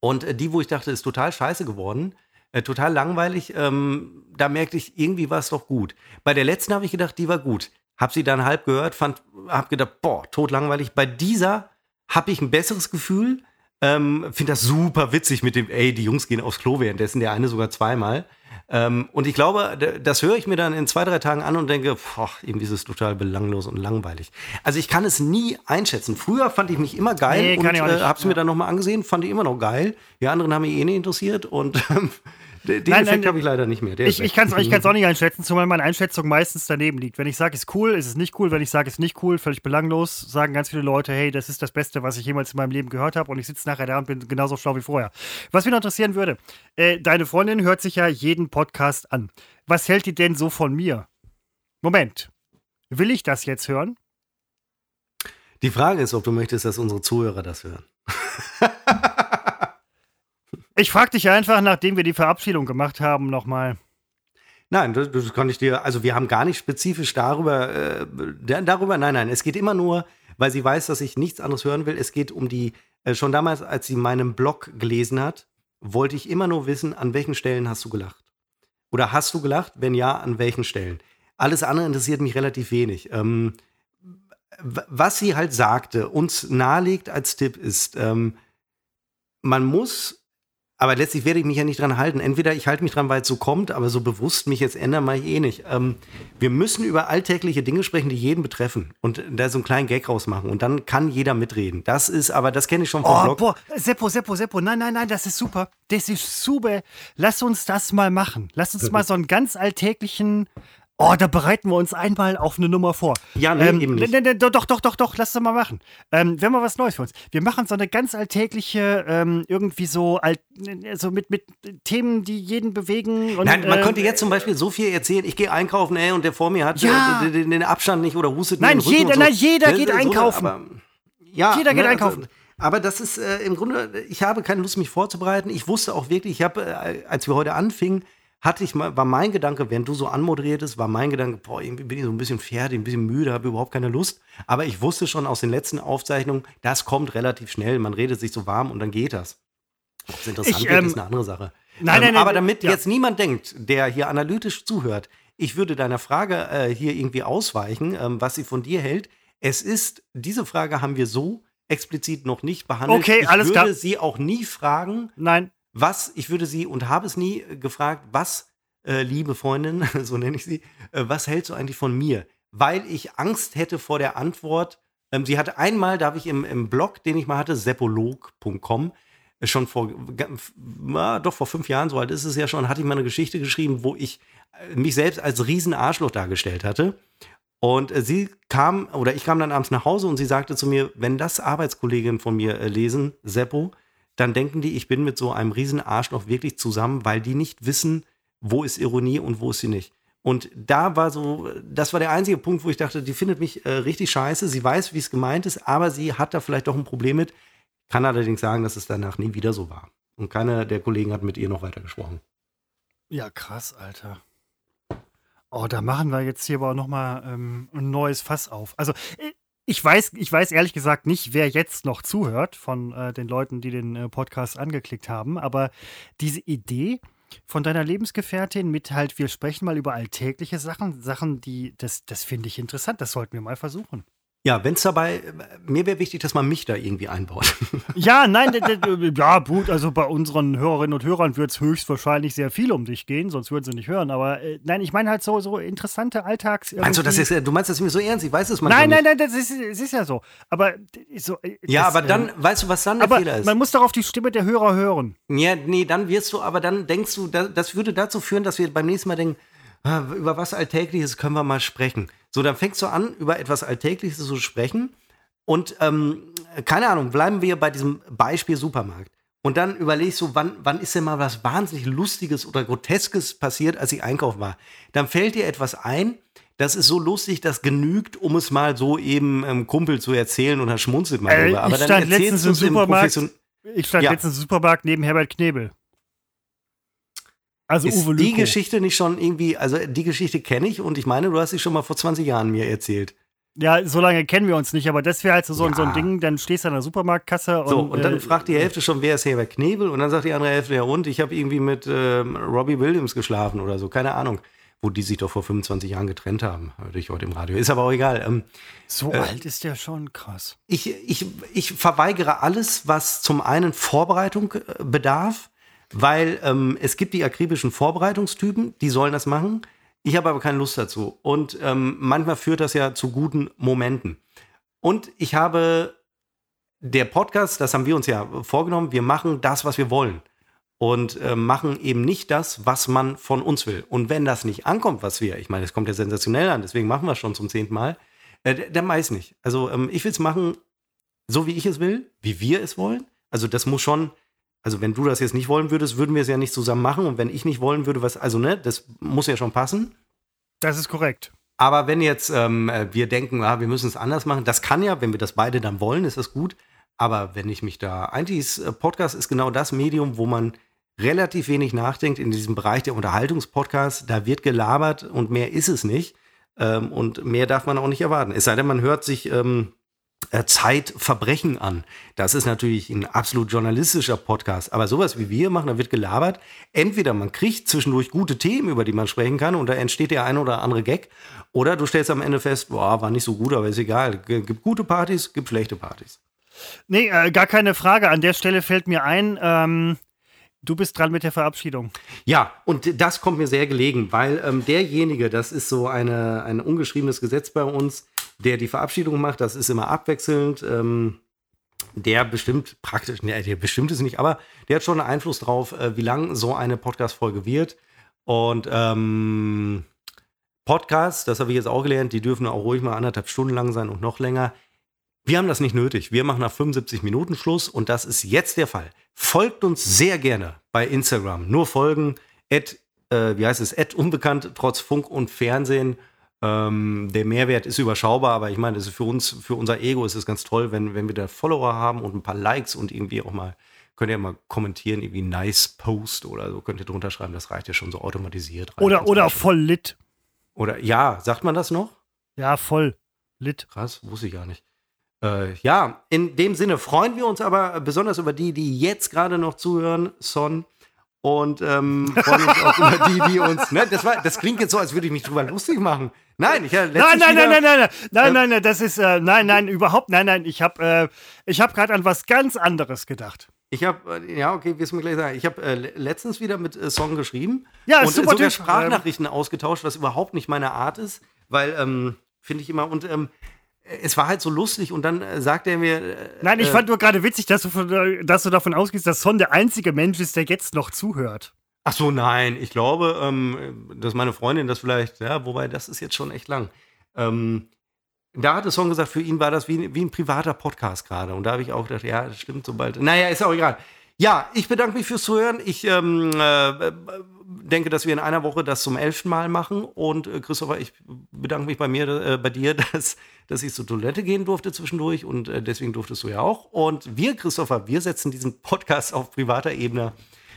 Und äh, die, wo ich dachte, ist total scheiße geworden, äh, total langweilig, ähm, da merkte ich, irgendwie war es doch gut. Bei der letzten habe ich gedacht, die war gut. Hab sie dann halb gehört, fand, hab gedacht, boah, tot langweilig. Bei dieser habe ich ein besseres Gefühl. Ähm, Finde das super witzig mit dem, ey, die Jungs gehen aufs Klo währenddessen, der eine sogar zweimal. Ähm, und ich glaube, das höre ich mir dann in zwei, drei Tagen an und denke, boah, irgendwie ist es total belanglos und langweilig. Also ich kann es nie einschätzen. Früher fand ich mich immer geil Nee, und äh, habe es mir dann nochmal angesehen, fand ich immer noch geil. Die anderen haben mich eh nicht interessiert und ähm, Den nein, Effekt habe ich leider nicht mehr. Der ich ich kann es ich auch nicht einschätzen, zumal meine Einschätzung meistens daneben liegt. Wenn ich sage, ist cool, ist es nicht cool. Wenn ich sage, ist nicht cool, völlig belanglos, sagen ganz viele Leute, hey, das ist das Beste, was ich jemals in meinem Leben gehört habe. Und ich sitze nachher da und bin genauso schlau wie vorher. Was mich noch interessieren würde, äh, deine Freundin hört sich ja jeden Podcast an. Was hält die denn so von mir? Moment. Will ich das jetzt hören? Die Frage ist, ob du möchtest, dass unsere Zuhörer das hören. ich frage dich einfach, nachdem wir die Verabschiedung gemacht haben, nochmal. Nein, das, das, kann ich dir, also wir haben gar nicht spezifisch darüber, äh, darüber, nein, nein, es geht immer nur, weil sie weiß, dass ich nichts anderes hören will. Es geht um die, äh, schon damals, als sie meinen Blog gelesen hat, wollte ich immer nur wissen, an welchen Stellen hast du gelacht? Oder hast du gelacht? Wenn ja, an welchen Stellen? Alles andere interessiert mich relativ wenig. Ähm, was sie halt sagte, uns nahelegt als Tipp ist, ähm, man muss, aber letztlich werde ich mich ja nicht dran halten. Entweder ich halte mich dran, weil es so kommt, aber so bewusst mich jetzt ändern mache ich eh nicht. Ähm, wir müssen über alltägliche Dinge sprechen, die jeden betreffen und da so einen kleinen Gag rausmachen und dann kann jeder mitreden. Das ist, aber das kenne ich schon vom oh, Blog. Boah, Seppo, Seppo, Seppo, nein, nein, nein, das ist super. Das ist super. Lass uns das mal machen. Lass uns mal so einen ganz alltäglichen Oh, da bereiten wir uns einmal auf eine Nummer vor. Ja, nee, ähm, eben nicht. Ne, ne, doch, doch, doch, doch, lass das mal machen. Ähm, wir haben mal was Neues für uns. Wir machen so eine ganz alltägliche, ähm, irgendwie so, alt, so mit, mit Themen, die jeden bewegen. Und, Nein, man äh, könnte jetzt zum Beispiel so viel erzählen, ich gehe einkaufen, ey, und der vor mir hat ja. äh, den, den, Abstand nicht oder hustet nein, nicht. Jeder, so. Nein, jeder geht so einkaufen. aber, ja, jeder geht ne, also, einkaufen. aber das ist äh, im Grunde, ich habe keine Lust, mich vorzubereiten. Ich wusste auch wirklich, ich habe, äh, als wir heute anfingen, hatte ich mal, war mein Gedanke, während du so anmoderiertest, war mein Gedanke, boah, irgendwie bin ich so ein bisschen fertig, ein bisschen müde, habe überhaupt keine Lust. Aber ich wusste schon aus den letzten Aufzeichnungen, das kommt relativ schnell. Man redet sich so warm und dann geht das. Ob es interessant ich, ähm, ist eine andere Sache. Nein, ähm, nein, nein, aber damit ja. jetzt niemand denkt, der hier analytisch zuhört, ich würde deiner Frage äh, hier irgendwie ausweichen, ähm, was sie von dir hält. Es ist, diese Frage haben wir so explizit noch nicht behandelt. Okay, ich alles würde klar. sie auch nie fragen. Nein was, ich würde sie und habe es nie äh, gefragt, was, äh, liebe Freundin, so nenne ich sie, äh, was hältst du eigentlich von mir? Weil ich Angst hätte vor der Antwort. Ähm, sie hatte einmal, da habe ich im, im Blog, den ich mal hatte, sepolog.com, äh, schon vor, äh, doch vor fünf Jahren, so alt ist es ja schon, hatte ich mal eine Geschichte geschrieben, wo ich äh, mich selbst als Riesenarschloch dargestellt hatte. Und sie kam, oder ich kam dann abends nach Hause und sie sagte zu mir, wenn das Arbeitskolleginnen von mir lesen, Seppo, dann denken die, ich bin mit so einem riesen Arschloch wirklich zusammen, weil die nicht wissen, wo ist Ironie und wo ist sie nicht. Und da war so, das war der einzige Punkt, wo ich dachte, die findet mich äh, richtig scheiße. Sie weiß, wie es gemeint ist, aber sie hat da vielleicht doch ein Problem mit. Kann allerdings sagen, dass es danach nie wieder so war. Und keiner der Kollegen hat mit ihr noch weiter gesprochen. Ja, krass, Alter. Oh, da machen wir jetzt hier aber noch mal ähm, ein neues Fass auf. Also äh, ich weiß, ich weiß ehrlich gesagt nicht, wer jetzt noch zuhört von äh, den Leuten, die den äh, Podcast angeklickt haben, aber diese Idee von deiner Lebensgefährtin mit halt, wir sprechen mal über alltägliche Sachen, Sachen, die, das, das finde ich interessant, das sollten wir mal versuchen. Ja, wenn es dabei, mir wäre wichtig, dass man mich da irgendwie einbaut. Ja, nein, ja, gut, also bei unseren Hörerinnen und Hörern wird es höchstwahrscheinlich sehr viel um dich gehen, sonst würden sie nicht hören. Aber äh, nein, ich meine halt so, so interessante Alltags. Meinst du, das ist, du meinst das mir so ernst? Ich weiß es manchmal Nein, nein, nein, das ist, das ist ja so. Aber so. Äh, ja, das, aber dann, äh, weißt du, was dann der Fehler ist? Man muss doch auf die Stimme der Hörer hören. Ja, nee, dann wirst du, aber dann denkst du, das würde dazu führen, dass wir beim nächsten Mal denken, über was Alltägliches können wir mal sprechen. So, dann fängst du an, über etwas Alltägliches zu sprechen. Und ähm, keine Ahnung, bleiben wir bei diesem Beispiel Supermarkt. Und dann überlegst du, wann, wann ist denn mal was wahnsinnig Lustiges oder Groteskes passiert, als ich einkaufen war. Dann fällt dir etwas ein, das ist so lustig, das genügt, um es mal so eben ähm, Kumpel zu erzählen und er schmunzelt mal äh, drüber. Aber ich dann stand letztens im Supermarkt. Ich stand ja. letztens im Supermarkt neben Herbert Knebel. Also ist Uwe Lüko. die Geschichte nicht schon irgendwie, also die Geschichte kenne ich und ich meine, du hast sie schon mal vor 20 Jahren mir erzählt. Ja, so lange kennen wir uns nicht, aber das wäre halt so, ja. so ein Ding, dann stehst du an der Supermarktkasse und. So, und dann äh, fragt die Hälfte schon, wer ist Herbert Knebel? Und dann sagt die andere Hälfte, ja und, ich habe irgendwie mit äh, Robbie Williams geschlafen oder so, keine Ahnung. Wo die sich doch vor 25 Jahren getrennt haben, hörte ich heute im Radio. Ist aber auch egal. Ähm, so äh, alt ist der schon, krass. Ich, ich, ich verweigere alles, was zum einen Vorbereitung äh, bedarf weil ähm, es gibt die akribischen Vorbereitungstypen, die sollen das machen. Ich habe aber keine Lust dazu. Und ähm, manchmal führt das ja zu guten Momenten. Und ich habe der Podcast, das haben wir uns ja vorgenommen, wir machen das, was wir wollen. und äh, machen eben nicht das, was man von uns will. Und wenn das nicht ankommt, was wir, ich meine, es kommt ja sensationell an, deswegen machen wir es schon zum zehnten Mal, äh, dann weiß nicht. Also ähm, ich will es machen, so wie ich es will, wie wir es wollen. Also das muss schon, also wenn du das jetzt nicht wollen würdest, würden wir es ja nicht zusammen machen. Und wenn ich nicht wollen würde, was, also ne, das muss ja schon passen. Das ist korrekt. Aber wenn jetzt ähm, äh, wir denken, ah, wir müssen es anders machen, das kann ja, wenn wir das beide dann wollen, ist das gut. Aber wenn ich mich da, eigentlich äh, Podcast ist genau das Medium, wo man relativ wenig nachdenkt in diesem Bereich der Unterhaltungspodcasts. Da wird gelabert und mehr ist es nicht. Ähm, und mehr darf man auch nicht erwarten. Es sei denn, man hört sich ähm, äh, Zeitverbrechen an. Das ist natürlich ein absolut journalistischer Podcast. Aber sowas wie wir machen, da wird gelabert. Entweder man kriegt zwischendurch gute Themen, über die man sprechen kann, und da entsteht der eine oder andere Gag. Oder du stellst am Ende fest, boah, war nicht so gut, aber ist egal. Gibt gute Partys, gibt schlechte Partys. Nee, äh, gar keine Frage. An der Stelle fällt mir ein, ähm, Du bist dran mit der Verabschiedung. Ja, und das kommt mir sehr gelegen, weil ähm, derjenige, das ist so eine, ein ungeschriebenes Gesetz bei uns, der die Verabschiedung macht, das ist immer abwechselnd. Ähm, der bestimmt praktisch, ne, der bestimmt es nicht, aber der hat schon einen Einfluss drauf, äh, wie lang so eine Podcast-Folge wird. Und ähm, Podcasts, das habe ich jetzt auch gelernt, die dürfen auch ruhig mal anderthalb Stunden lang sein und noch länger. Wir haben das nicht nötig. Wir machen nach 75 Minuten Schluss und das ist jetzt der Fall. Folgt uns sehr gerne bei Instagram. Nur folgen, at, äh, wie heißt es, at unbekannt trotz Funk und Fernsehen. Ähm, der Mehrwert ist überschaubar, aber ich meine, das ist für uns, für unser Ego ist es ganz toll, wenn, wenn wir da Follower haben und ein paar Likes und irgendwie auch mal, könnt ihr mal kommentieren, irgendwie nice Post oder so, könnt ihr drunter schreiben, das reicht ja schon so automatisiert. Oder, oder voll lit. Oder ja, sagt man das noch? Ja, voll lit. Krass, wusste ich gar nicht. Äh, ja, in dem Sinne freuen wir uns aber besonders über die, die jetzt gerade noch zuhören, Son. Und ähm, freuen uns auch über die, die uns. Ne, das, war, das klingt jetzt so, als würde ich mich drüber lustig machen. Nein, ich habe nein, nein, wieder, nein, nein, nein, nein, nein, nein, nein, das ist äh, nein, nein, überhaupt, nein, nein. Ich habe, äh, ich habe gerade an was ganz anderes gedacht. Ich habe, äh, ja, okay, wirst du mir gleich sagen. Ich habe äh, letztens wieder mit äh, Song geschrieben ja, und super sogar Sprachnachrichten ähm, ausgetauscht, was überhaupt nicht meine Art ist, weil ähm, finde ich immer und ähm, es war halt so lustig und dann äh, sagt er mir. Äh, Nein, ich äh, fand nur gerade witzig, dass du, von, dass du davon ausgehst, dass Son der einzige Mensch ist, der jetzt noch zuhört. Ach so, nein. Ich glaube, ähm, dass meine Freundin das vielleicht, ja, wobei das ist jetzt schon echt lang. Ähm, da hat Son gesagt, für ihn war das wie, wie ein privater Podcast gerade. Und da habe ich auch gedacht, ja, das stimmt sobald. Naja, ist auch egal. Ja, ich bedanke mich fürs Zuhören. Ich ähm, äh, denke, dass wir in einer Woche das zum elften Mal machen. Und äh, Christopher, ich bedanke mich bei mir, äh, bei dir, dass, dass ich zur Toilette gehen durfte zwischendurch. Und äh, deswegen durftest du ja auch. Und wir, Christopher, wir setzen diesen Podcast auf privater Ebene,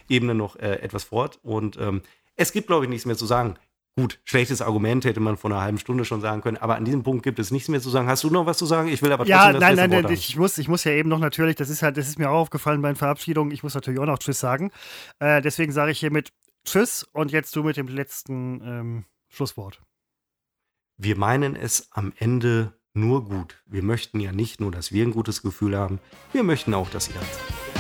Ebene noch äh, etwas fort. Und ähm, es gibt, glaube ich, nichts mehr zu sagen. Gut, schlechtes Argument hätte man vor einer halben Stunde schon sagen können, aber an diesem Punkt gibt es nichts mehr zu sagen. Hast du noch was zu sagen? Ich will aber trotzdem ja, das nein, nein, nein, ich muss, ich muss ja eben noch natürlich, das ist halt, das ist mir auch aufgefallen bei den Verabschiedungen, ich muss natürlich auch noch Tschüss sagen. Äh, deswegen sage ich hiermit Tschüss und jetzt du mit dem letzten ähm, Schlusswort. Wir meinen es am Ende nur gut. Wir möchten ja nicht nur, dass wir ein gutes Gefühl haben, wir möchten auch, dass ihr habt.